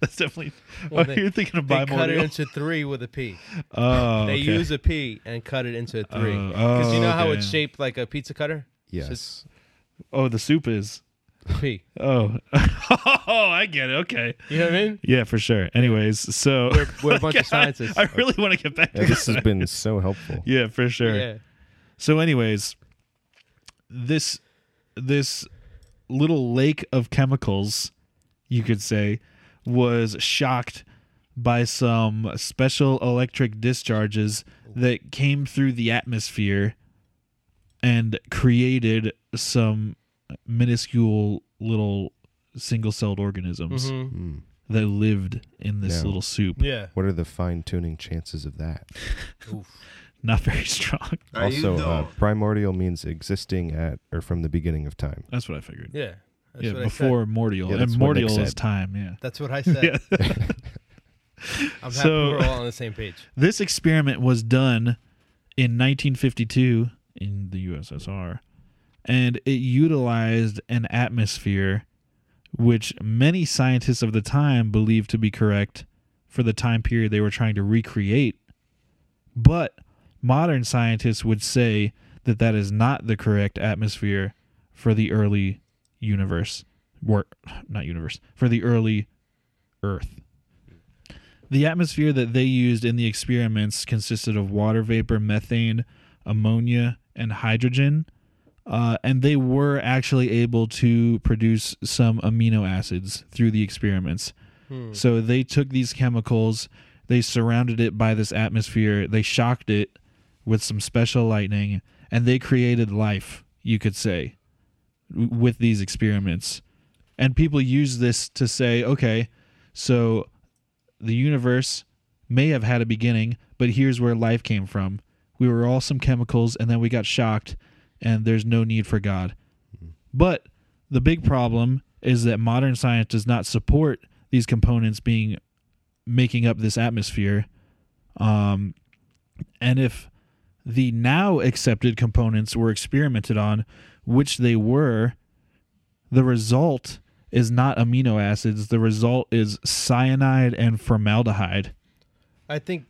that's definitely. When oh, they- you're thinking of They cut it bimordial. into three with a P. Oh, They okay. use a P and cut it into a three. Oh, Because you know how it's shaped like a pizza cutter? yes. Oh, the soup is. P. Oh, oh, I get it. Okay, You know what I mean? yeah, for sure. Anyways, so We're, we're a bunch of scientists. I really want to get back to this this. has been so helpful. yeah, for sure. Yeah. So, anyways, this this little lake of chemicals, you could say, was shocked by some special electric discharges that came through the atmosphere and created some minuscule little single-celled organisms Mhm. Hmm. that lived in this Yeah. little soup. Yeah. What are the fine tuning chances of that? Oof. Not very strong. How you also, uh, primordial means existing at or from the beginning of time. That's what I figured. Yeah. That's yeah, before said. mordial, Yeah, and that's what Nick mordial is time. Yeah. That's what I said. Yeah. I'm happy So- we're all on the same page. This experiment was done in 1952 in the USSR, and it utilized an atmosphere which many scientists of the time believed to be correct for the time period they were trying to recreate. But modern scientists would say that that is not the correct atmosphere for the early universe, or not universe, for the early Earth. The atmosphere that they used in the experiments consisted of water vapor, methane, ammonia, and hydrogen. Uh, and they were actually able to produce some amino acids through the experiments. Hmm. So they took these chemicals, they surrounded it by this atmosphere, they shocked it with some special lightning, and they created life you could say, w- with these experiments. And people use this to say, okay, so the universe may have had a beginning, but here's where life came from. We were all some chemicals, and then we got shocked, and there's no need for God. But the big problem is that modern science does not support these components being making up this atmosphere. Um, and if the now accepted components were experimented on, which they were, the result is not amino acids. The result is cyanide and formaldehyde. I think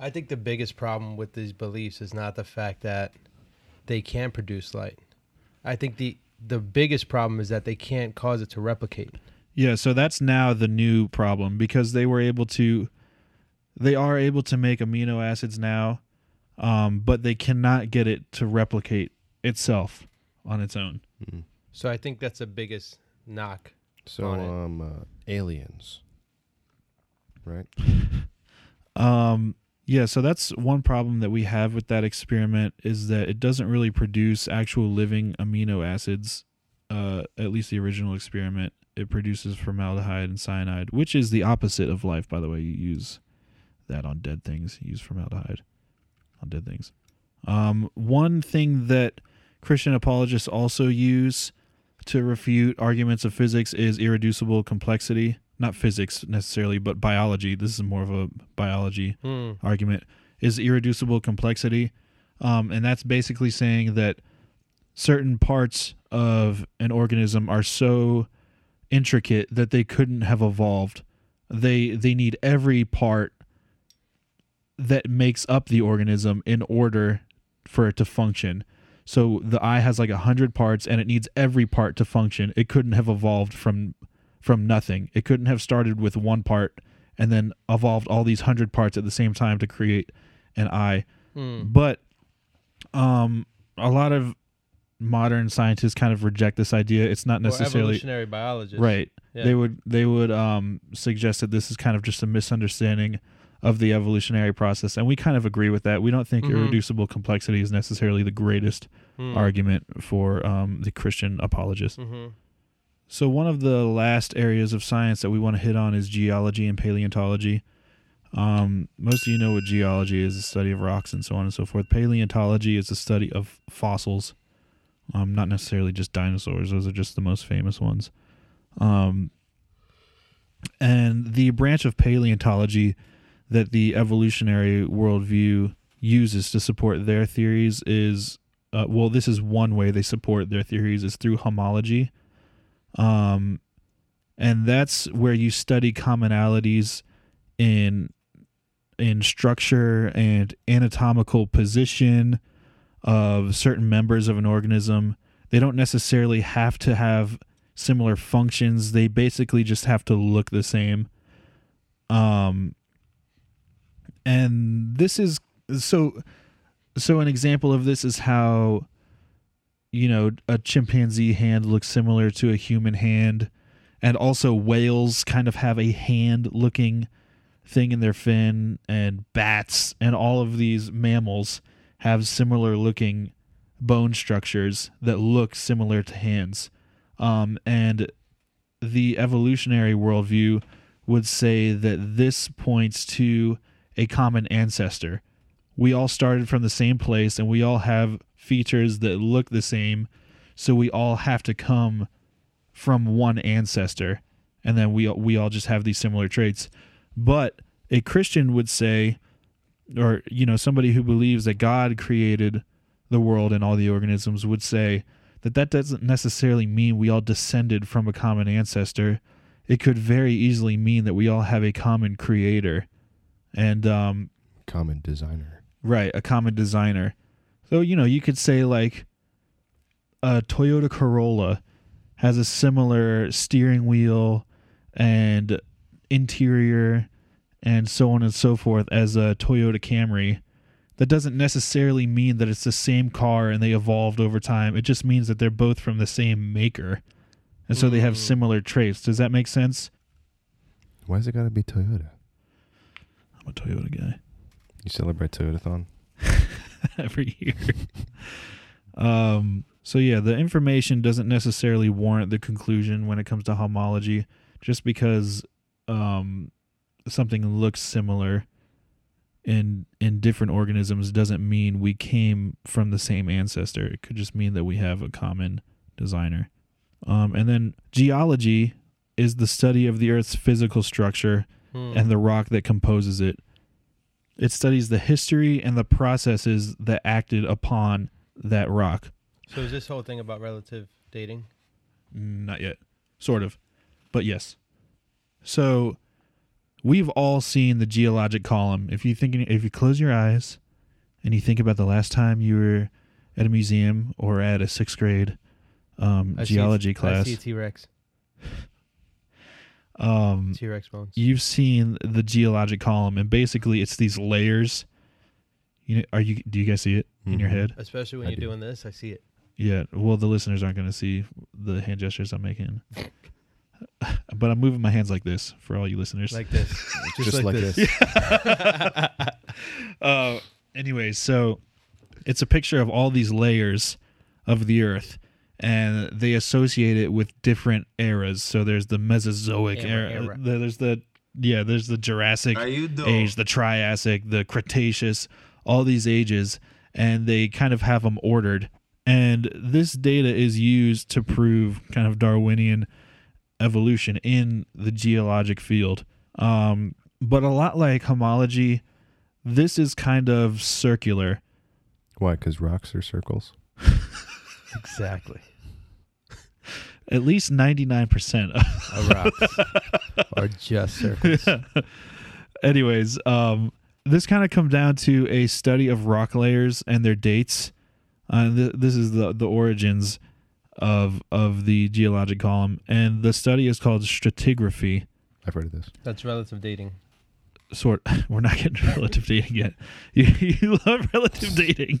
I think the biggest problem with these beliefs is not the fact that they can produce light. I think the the biggest problem is that they can't cause it to replicate. Yeah, so that's now the new problem because they were able to they are able to make amino acids now, um, but they cannot get it to replicate itself on its own. Mhm. So I think that's the biggest knock. So, On it. um, uh, aliens, right? Um, yeah, so that's one problem that we have with that experiment is that it doesn't really produce actual living amino acids. Uh, at least the original experiment, it produces formaldehyde and cyanide, which is the opposite of life. By the way, you use that on dead things. You use formaldehyde on dead things. Um, one thing that Christian apologists also use to refute arguments of physics is irreducible complexity. Not physics necessarily, but biology. This is more of a biology Hmm. argument is irreducible complexity um, and that's basically saying that certain parts of an organism are so intricate that they couldn't have evolved they they need every part that makes up the organism in order for it to function so the eye has like a hundred parts and it needs every part to function it couldn't have evolved from from nothing it couldn't have started with one part and then evolved all these hundred parts at the same time to create an eye. Hmm. But um, a lot of modern scientists kind of reject this idea. It's not Or necessarily evolutionary biologists. right. Yeah. They would they would um, suggest that this is kind of just a misunderstanding of the evolutionary process, and we kind of agree with that. We don't think Mhm. irreducible complexity is necessarily the greatest Hmm. argument for um, the Christian apologist. Mhm. So one of the last areas of science that we want to hit on is geology and paleontology. Um, most of you know what geology is, the study of rocks and so on and so forth. Paleontology is the study of fossils, um, not necessarily just dinosaurs. Those are just the most famous ones. Um, and the branch of paleontology that the evolutionary worldview uses to support their theories is, uh, well, this is one way they support their theories is through homology um, and that's where you study commonalities in in structure and anatomical position of certain members of an organism. They don't necessarily have to have similar functions. They basically just have to look the same. Um, and this is so. So an example of this is how you know, a chimpanzee hand looks similar to a human hand. And also, whales kind of have a hand looking thing in their fin, and bats and all of these mammals have similar looking bone structures that look similar to hands. Um, and the evolutionary worldview would say that this points to a common ancestor. We all started from the same place and we all have features that look the same, so we all have to come from one ancestor and then we we all just have these similar traits. But a Christian would say or you know somebody who believes that God created the world and all the organisms would say that that doesn't necessarily mean we all descended from a common ancestor. It could very easily mean that we all have a common creator. And um Common designer. Right, a common designer. So, you know, you could say like a Toyota Corolla has a similar steering wheel and interior and so on and so forth as a Toyota Camry. That doesn't necessarily mean that it's the same car and they evolved over time. It just means that they're both from the same maker. And so they have Mm. similar traits. Does that make sense? Why is it got to be Toyota? I'm a Toyota guy. You celebrate Toyotathon? every year. um, So yeah, the information doesn't necessarily warrant the conclusion when it comes to homology, just because um, something looks similar in in different organisms doesn't mean we came from the same ancestor. It could just mean that we have a common designer. Um, and then geology is the study of the Earth's physical structure Hmm. and the rock that composes it. It studies the history and the processes that acted upon that rock. so is this whole thing about relative dating? Not yet. Sort of. But yes. So we've all seen the geologic column. If you think if you close your eyes and you think about the last time you were at a museum or at a sixth grade um, I see- geology I class, see T Rex. Um, T Rex bones. you've seen the geologic column, and basically it's these layers. You know, are you? Do you guys see it in your Mhm. head? Especially when I you're do. doing this, I see it. Yeah. Well, the listeners aren't going to see the hand gestures I'm making, but I'm moving my hands like this for all you listeners. Like this. Just, like, this. uh, anyways, so it's a picture of all these layers of the Earth, and they associate it with different eras. So there's the Mesozoic Era, era. era. There's the yeah. There's the Jurassic How you doing? age, the Triassic, the Cretaceous, all these ages, and they kind of have them ordered. And this data is used to prove kind of Darwinian evolution in the geologic field. Um, but a lot like homology, this is kind of circular. Why? Because rocks are circles. exactly. At least 99%. of rocks are just circles. Anyways, um, this kind of come down to a study of rock layers and their dates. Uh, th- this is the the origins of of the geologic column, and the study is called stratigraphy. I've heard of this. That's relative dating. Sort. We're not getting relative dating yet. You, you love relative dating.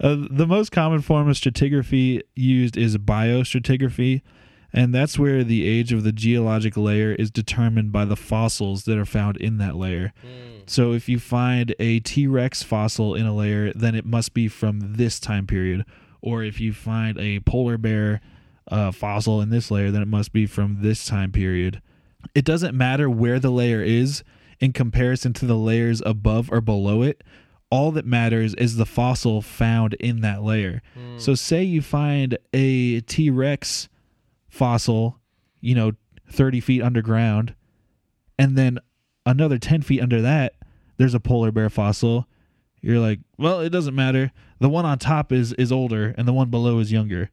Uh, the most common form of stratigraphy used is biostratigraphy, and that's where the age of the geologic layer is determined by the fossils that are found in that layer. So if you find a T Rex fossil in a layer, then it must be from this time period. Or if you find a polar bear uh, fossil in this layer, then it must be from this time period. It doesn't matter where the layer is in comparison to the layers above or below it. All that matters is the fossil found in that layer. Hmm. So, say you find a T Rex fossil, you know, 30 feet underground, and then another 10 feet under that there's a polar bear fossil. You're like well it doesn't matter. The one on top is is older and the one below is younger.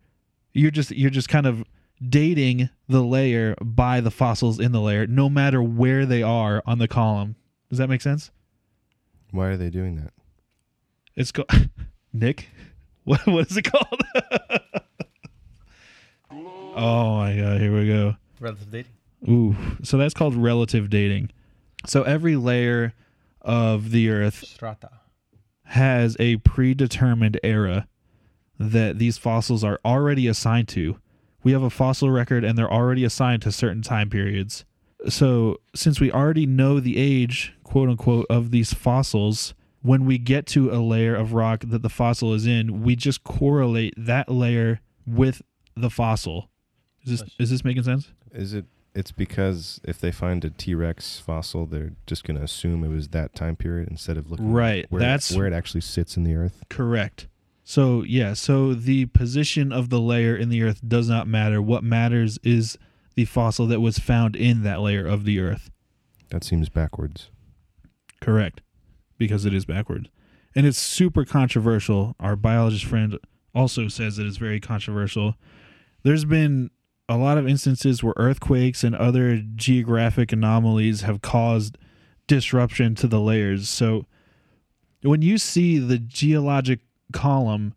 You're just you're just kind of dating the layer by the fossils in the layer no matter where they are on the column. Does that make sense? Why are they doing that? It's called nick what, what is it called oh my god here we go Relative dating. Ooh, so that's called relative dating. So every layer of the earth Strata. has a predetermined era that these fossils are already assigned to. We have a fossil record and they're already assigned to certain time periods. So, since we already know the age, quote unquote, of these fossils, when we get to a layer of rock that the fossil is in, we just correlate that layer with the fossil. Is this is this making sense? Is it? It's because if they find a T Rex fossil, they're just going to assume it was that time period instead of looking Right, where, that's- where it actually sits in the earth. Correct. So, yeah, so the position of the layer in the earth does not matter. What matters is the fossil that was found in that layer of the earth. That seems backwards. Correct. Because it is backward. And it's super controversial. Our biologist friend also says that it is very controversial. There's been a lot of instances where earthquakes and other geographic anomalies have caused disruption to the layers. So when you see the geologic column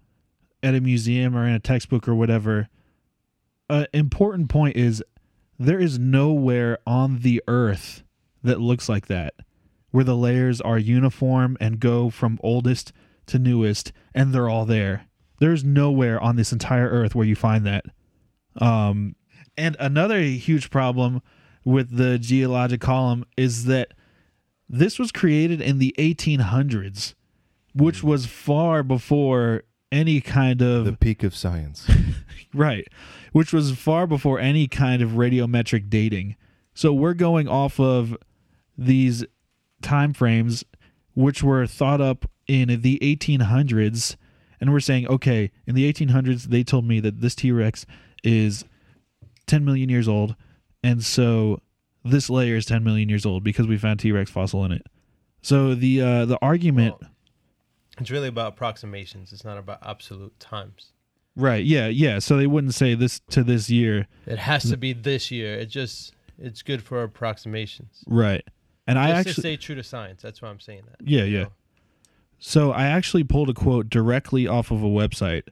at a museum or in a textbook or whatever, an important point is there is nowhere on the earth that looks like that where the layers are uniform and go from oldest to newest and they're all there. There's nowhere on this entire earth where you find that. Um, and another huge problem with the geologic column is that this was created in the 1800s, which was far before any kind of The peak of science. Right. Which was far before any kind of radiometric dating. So we're going off of these time frames which were thought up in the 1800s and we're saying okay, in the 1800s they told me that this T-Rex is 10 million years old and so this layer is 10 million years old because we found T-Rex fossil in it. So the uh the argument Well, it's really about approximations. It's not about absolute times. right, yeah, yeah, so they wouldn't say this to this year It has to be this year. It just it's good for approximations. Right. And I Just actually to stay true to science. That's why I'm saying that. Yeah, yeah. So I actually pulled a quote directly off of a website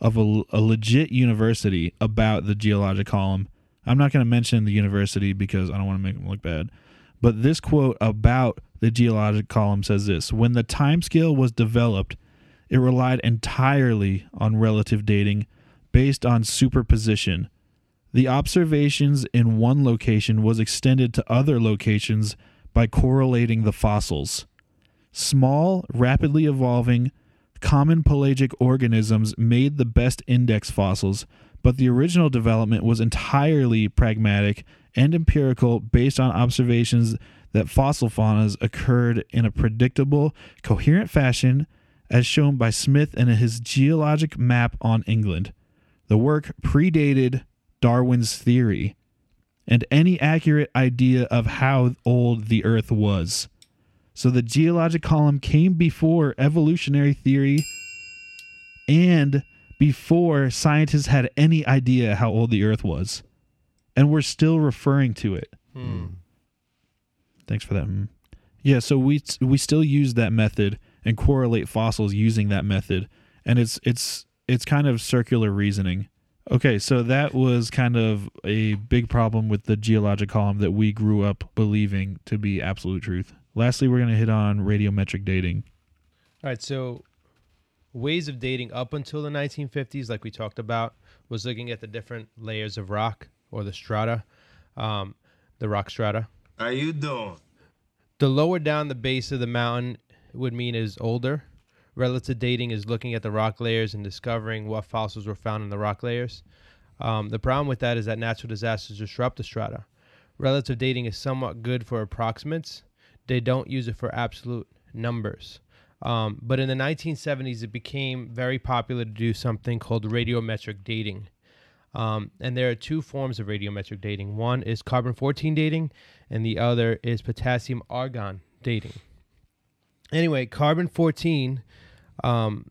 of a, a legit university about the geologic column. I'm not going to mention the university because I don't want to make them look bad. But this quote about the geologic column says this When the time scale was developed, it relied entirely on relative dating based on superposition. The observations in one location was extended to other locations by correlating the fossils. Small, rapidly evolving, common pelagic organisms made the best index fossils, but the original development was entirely pragmatic and empirical based on observations that fossil faunas occurred in a predictable, coherent fashion, as shown by Smith in his geologic map on England. The work predated Darwin's theory and any accurate idea of how old the Earth was. So the geologic column came before evolutionary theory and before scientists had any idea how old the Earth was. And we're still referring to it. Hmm. Thanks for that. mm. Yeah, so we we still use that method and correlate fossils using that method, and it's it's it's kind of circular reasoning. Okay, so that was kind of a big problem with the geologic column that we grew up believing to be absolute truth. Lastly, we're going to hit on radiometric dating. All right, so ways of dating up until the 1950s, like we talked about, was looking at the different layers of rock or the strata, um, the rock strata. How you doing? The lower down the base of the mountain would mean is older. Relative dating is looking at the rock layers and discovering what fossils were found in the rock layers. Um, the problem with that is that natural disasters disrupt the strata. Relative dating is somewhat good for approximates. They don't use it for absolute numbers. Um, but in the 1970s, it became very popular to do something called radiometric dating. Um, and there are two forms of radiometric dating. One is carbon 14 dating, and the other is potassium argon dating. Anyway, carbon 14, um,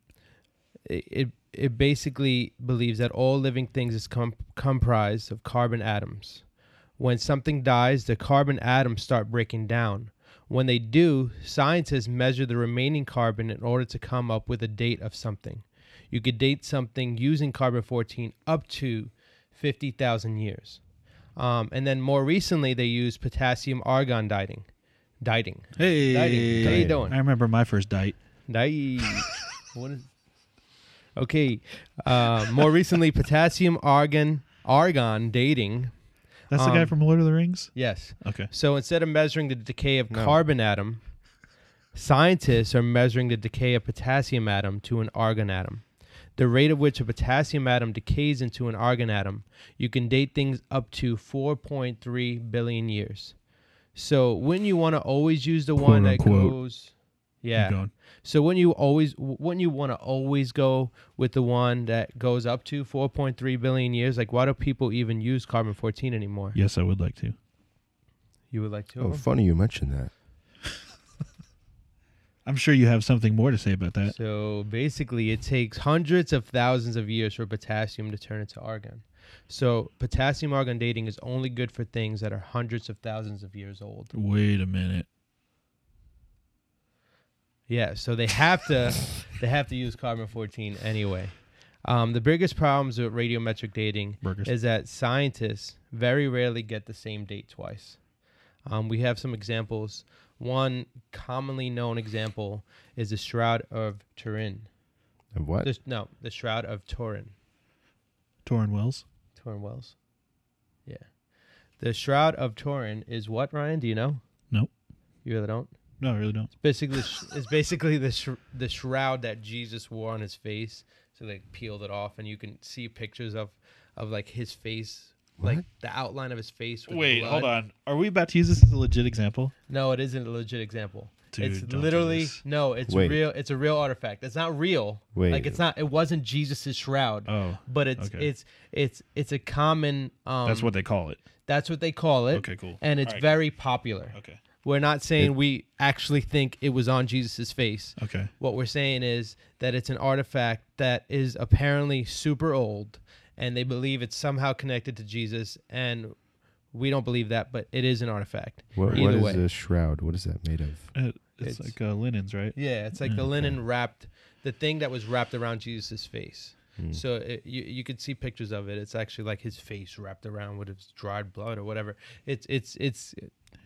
it, it it basically believes that all living things is com- comprised of carbon atoms. When something dies, the carbon atoms start breaking down. When they do, scientists measure the remaining carbon in order to come up with a date of something. You could date something using carbon 14 up to 50,000 years. Um, and then more recently, they use potassium argon dating. Dating. Hey, Dating. How you doing? I remember my first date. Nice. what is? Okay. Uh, more recently, potassium argon argon dating. That's the guy Um, from Lord of the Rings. Yes. Okay. So instead of measuring the decay of No. carbon atom, scientists are measuring the decay of potassium atom to an argon atom. The rate at which a potassium atom decays into an argon atom, you can date things up to 4.3 billion years. So wouldn't you want to always use the one that Quote, unquote. goes? Keep Yeah. going. So wouldn't you always wouldn't you want to always go with the one that goes up to 4.3 billion years? Like why do people even use carbon 14 anymore? Yes, I would like to. You would like to? Oh, funny you mentioned that. I'm sure you have something more to say about that. So basically, it takes hundreds of thousands of years for potassium to turn into argon. So potassium argon dating is only good for things that are hundreds of thousands of years old. Wait a minute. Yeah, so they have to they have to use carbon 14 anyway. Um, the biggest problems with radiometric dating Burgers. is that scientists very rarely get the same date twice. Um, we have some examples. One commonly known example is the Shroud of Turin. And what? The, no, the Shroud of Turin. Torrin Wells. Turin Wells. Yeah. The Shroud of Turin is what, Ryan? Do you know? Nope. You really don't? No, I really don't. It's basically it's basically the sh- the shroud that Jesus wore on his face So they peeled it off, and you can see pictures of of like his face, like the outline of his face. With Wait, blood. hold on. Are we about to use this as a legit example? No, it isn't a legit example. Dude, it's don't do literally this. no. It's Wait. real. It's a real artifact. It's not real. Wait. like it's not. It wasn't Jesus's shroud. Oh, but it's okay. it's it's it's a common. Um, that's what they call it. that's what they call it. Okay, cool. And it's Alright, very popular. Okay. We're not saying It- we actually think it was on Jesus's face. Okay. What we're saying is that it's an artifact that is apparently super old, and they believe it's somehow connected to Jesus. And we don't believe that, but it is an artifact. What, Either what is way. a shroud? What is that made of? Uh, it's, It's- like uh, linens, right? Yeah, it's like the Mm, linen wrapped, the thing that was wrapped around Jesus' face. Hmm. So it, you you could see pictures of it. It's actually like his face wrapped around with his dried blood or whatever. It's it's it's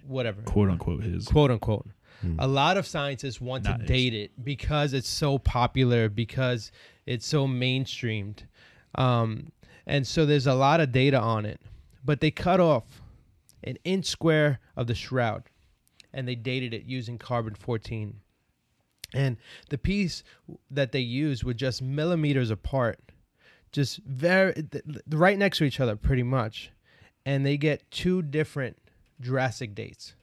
whatever Quote unquote his. quote unquote. Hmm. A lot of scientists want Not to his. date it because it's so popular, because it's so mainstreamed, um, and so there's a lot of data on it. But they cut off an inch square of the shroud, and they dated it using carbon fourteen. And the piece that they used were just millimeters apart, just very th- th- right next to each other, pretty much. And they get two different drastic dates.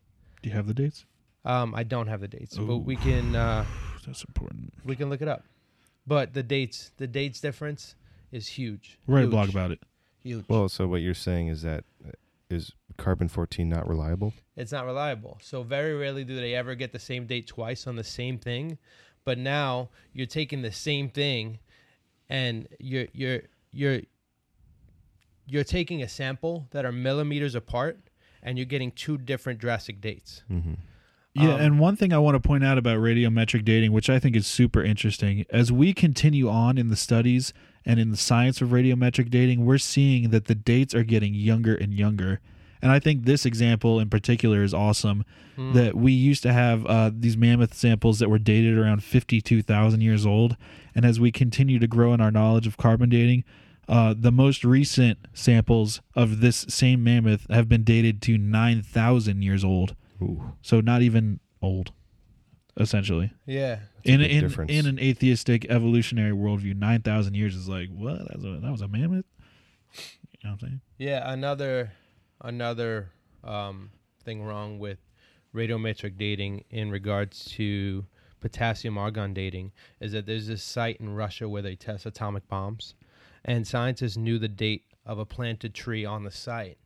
Do you have the dates? Um, I don't have the dates, but we can uh, That's important. we can look it up. But the dates, the dates difference is huge. Write a Huge. blog about it. Huge. Well, so what you're saying is that uh, carbon 14 not reliable? it's not reliable. So very rarely do they ever get the same date twice on the same thing. But now you're taking the same thing, and you're you're you're you're taking a sample that are millimeters apart, and you're getting two different drastic dates. Mm-hmm. Yeah, Um, and one thing I want to point out about radiometric dating, which I think is super interesting, as we continue on in the studies and in the science of radiometric dating, we're seeing that the dates are getting younger and younger. And I think this example in particular is awesome. That we used to have uh, these mammoth samples that were dated around 52,000 years old. And as we continue to grow in our knowledge of carbon dating, uh, the most recent samples of this same mammoth have been dated to 9,000 years old. Ooh, So not even old, essentially. Yeah. a In big in difference. in an atheistic evolutionary worldview, nine thousand years is like what? That was a, that was a mammoth. You know what I'm saying? Yeah, another another um, thing wrong with radiometric dating in regards to potassium argon dating is that there's this site in Russia where they test atomic bombs, and scientists knew the date of a planted tree on the site,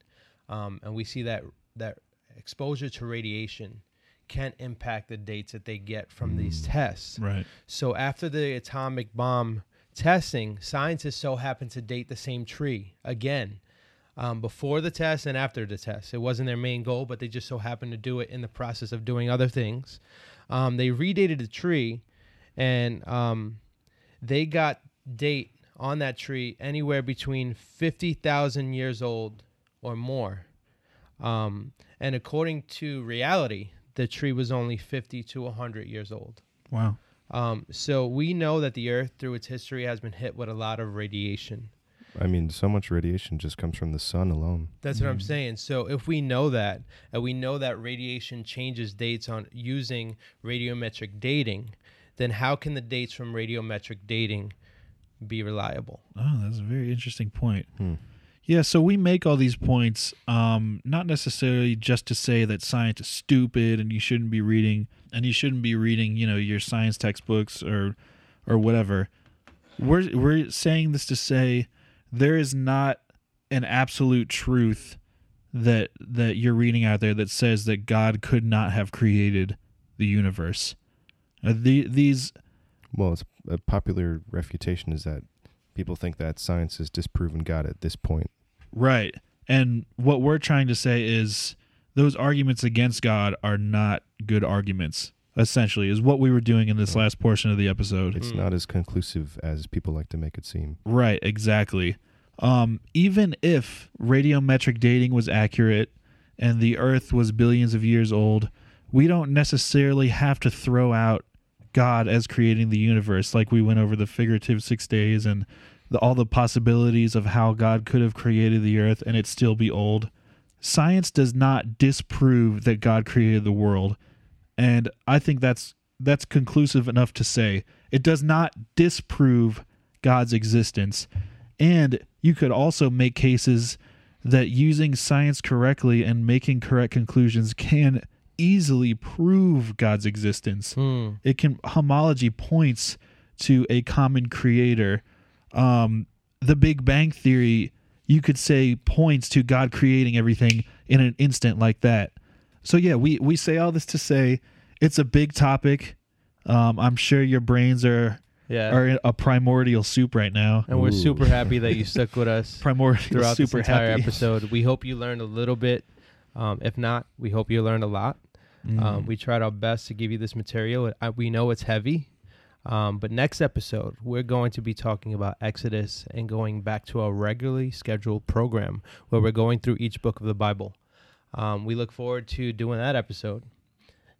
um, and we see that that exposure to radiation can impact the dates that they get from these tests. Right. So after the atomic bomb testing, scientists so happened to date the same tree again. Um, before the test and after the test. It wasn't their main goal, but they just so happened to do it in the process of doing other things. Um, they redated the tree, and um, they got date on that tree anywhere between fifty thousand years old or more. Um, and according to reality, the tree was only fifty to hundred years old. Wow. Um, so we know that the Earth, through its history, has been hit with a lot of radiation. I mean, so much radiation just comes from the sun alone. That's what I'm saying. So if we know that, and we know that radiation changes dates on using radiometric dating, then how can the dates from radiometric dating be reliable? Oh, that's a very interesting point. Hmm. Yeah, so we make all these points, um, not necessarily just to say that science is stupid and you shouldn't be reading and you shouldn't be reading, you know, your science textbooks or or whatever. We're we're saying this to say there is not an absolute truth that that you're reading out there that says that God could not have created the universe. Uh, the, these Well, it's a popular refutation is that people think that science has disproven God at this point. Right. And what we're trying to say is those arguments against God are not good arguments, essentially, is what we were doing in this last portion of the episode. It's not as conclusive as people like to make it seem. Right, exactly. Um, even if radiometric dating was accurate and the Earth was billions of years old, we don't necessarily have to throw out God as creating the universe, like we went over the figurative six days and the, all the possibilities of how God could have created the Earth and it still be old. Science does not disprove that God created the world, and I think that's that's conclusive enough to say it does not disprove God's existence. And you could also make cases that using science correctly and making correct conclusions can easily prove God's existence. Hmm. It can homology points to a common creator. Um, the Big Bang Theory, you could say, points to God creating everything in an instant like that. So yeah, we we say all this to say it's a big topic. Um, I'm sure your brains are Yeah. are a primordial soup right now. and we're Ooh. super happy that you stuck with us Primordial throughout super this entire happy. episode. We hope you learned a little bit. Um, if not, we hope you learned a lot. Mm. Um, we tried our best to give you this material. I, we know it's heavy, um, but next episode we're going to be talking about Exodus and going back to our regularly scheduled program where we're going through each book of the Bible. Um, we look forward to doing that episode,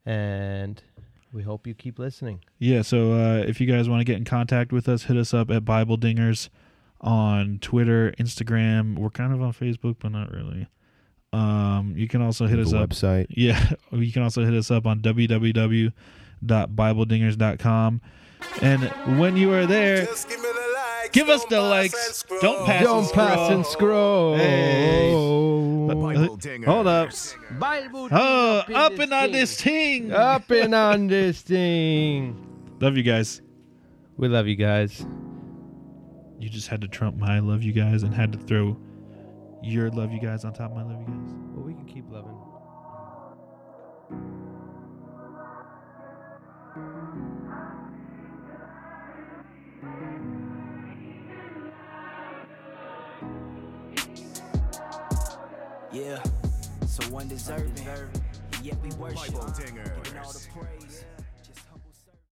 and we hope you keep listening. Yeah, so uh, if you guys want to get in contact with us, hit us up at Bible Dingers on Twitter, Instagram. We're kind of on Facebook, but not really. Um, you can also hit the us up. website. Yeah, you can also hit us up on www.bibledingers.com. And when you are there, give the likes. give us the likes. Don't pass Don't and pass scroll. and scroll. Hey. Bible. Hold up. Bible Oh, in up and on this thing. Up and on this thing. Love you guys. We love you guys. You just had to trump my love you guys and had to throw your love you guys on top of my love you guys. Well, we can keep loving. Yeah, so undeserving. Yet we worship. Bible Giving all the praise.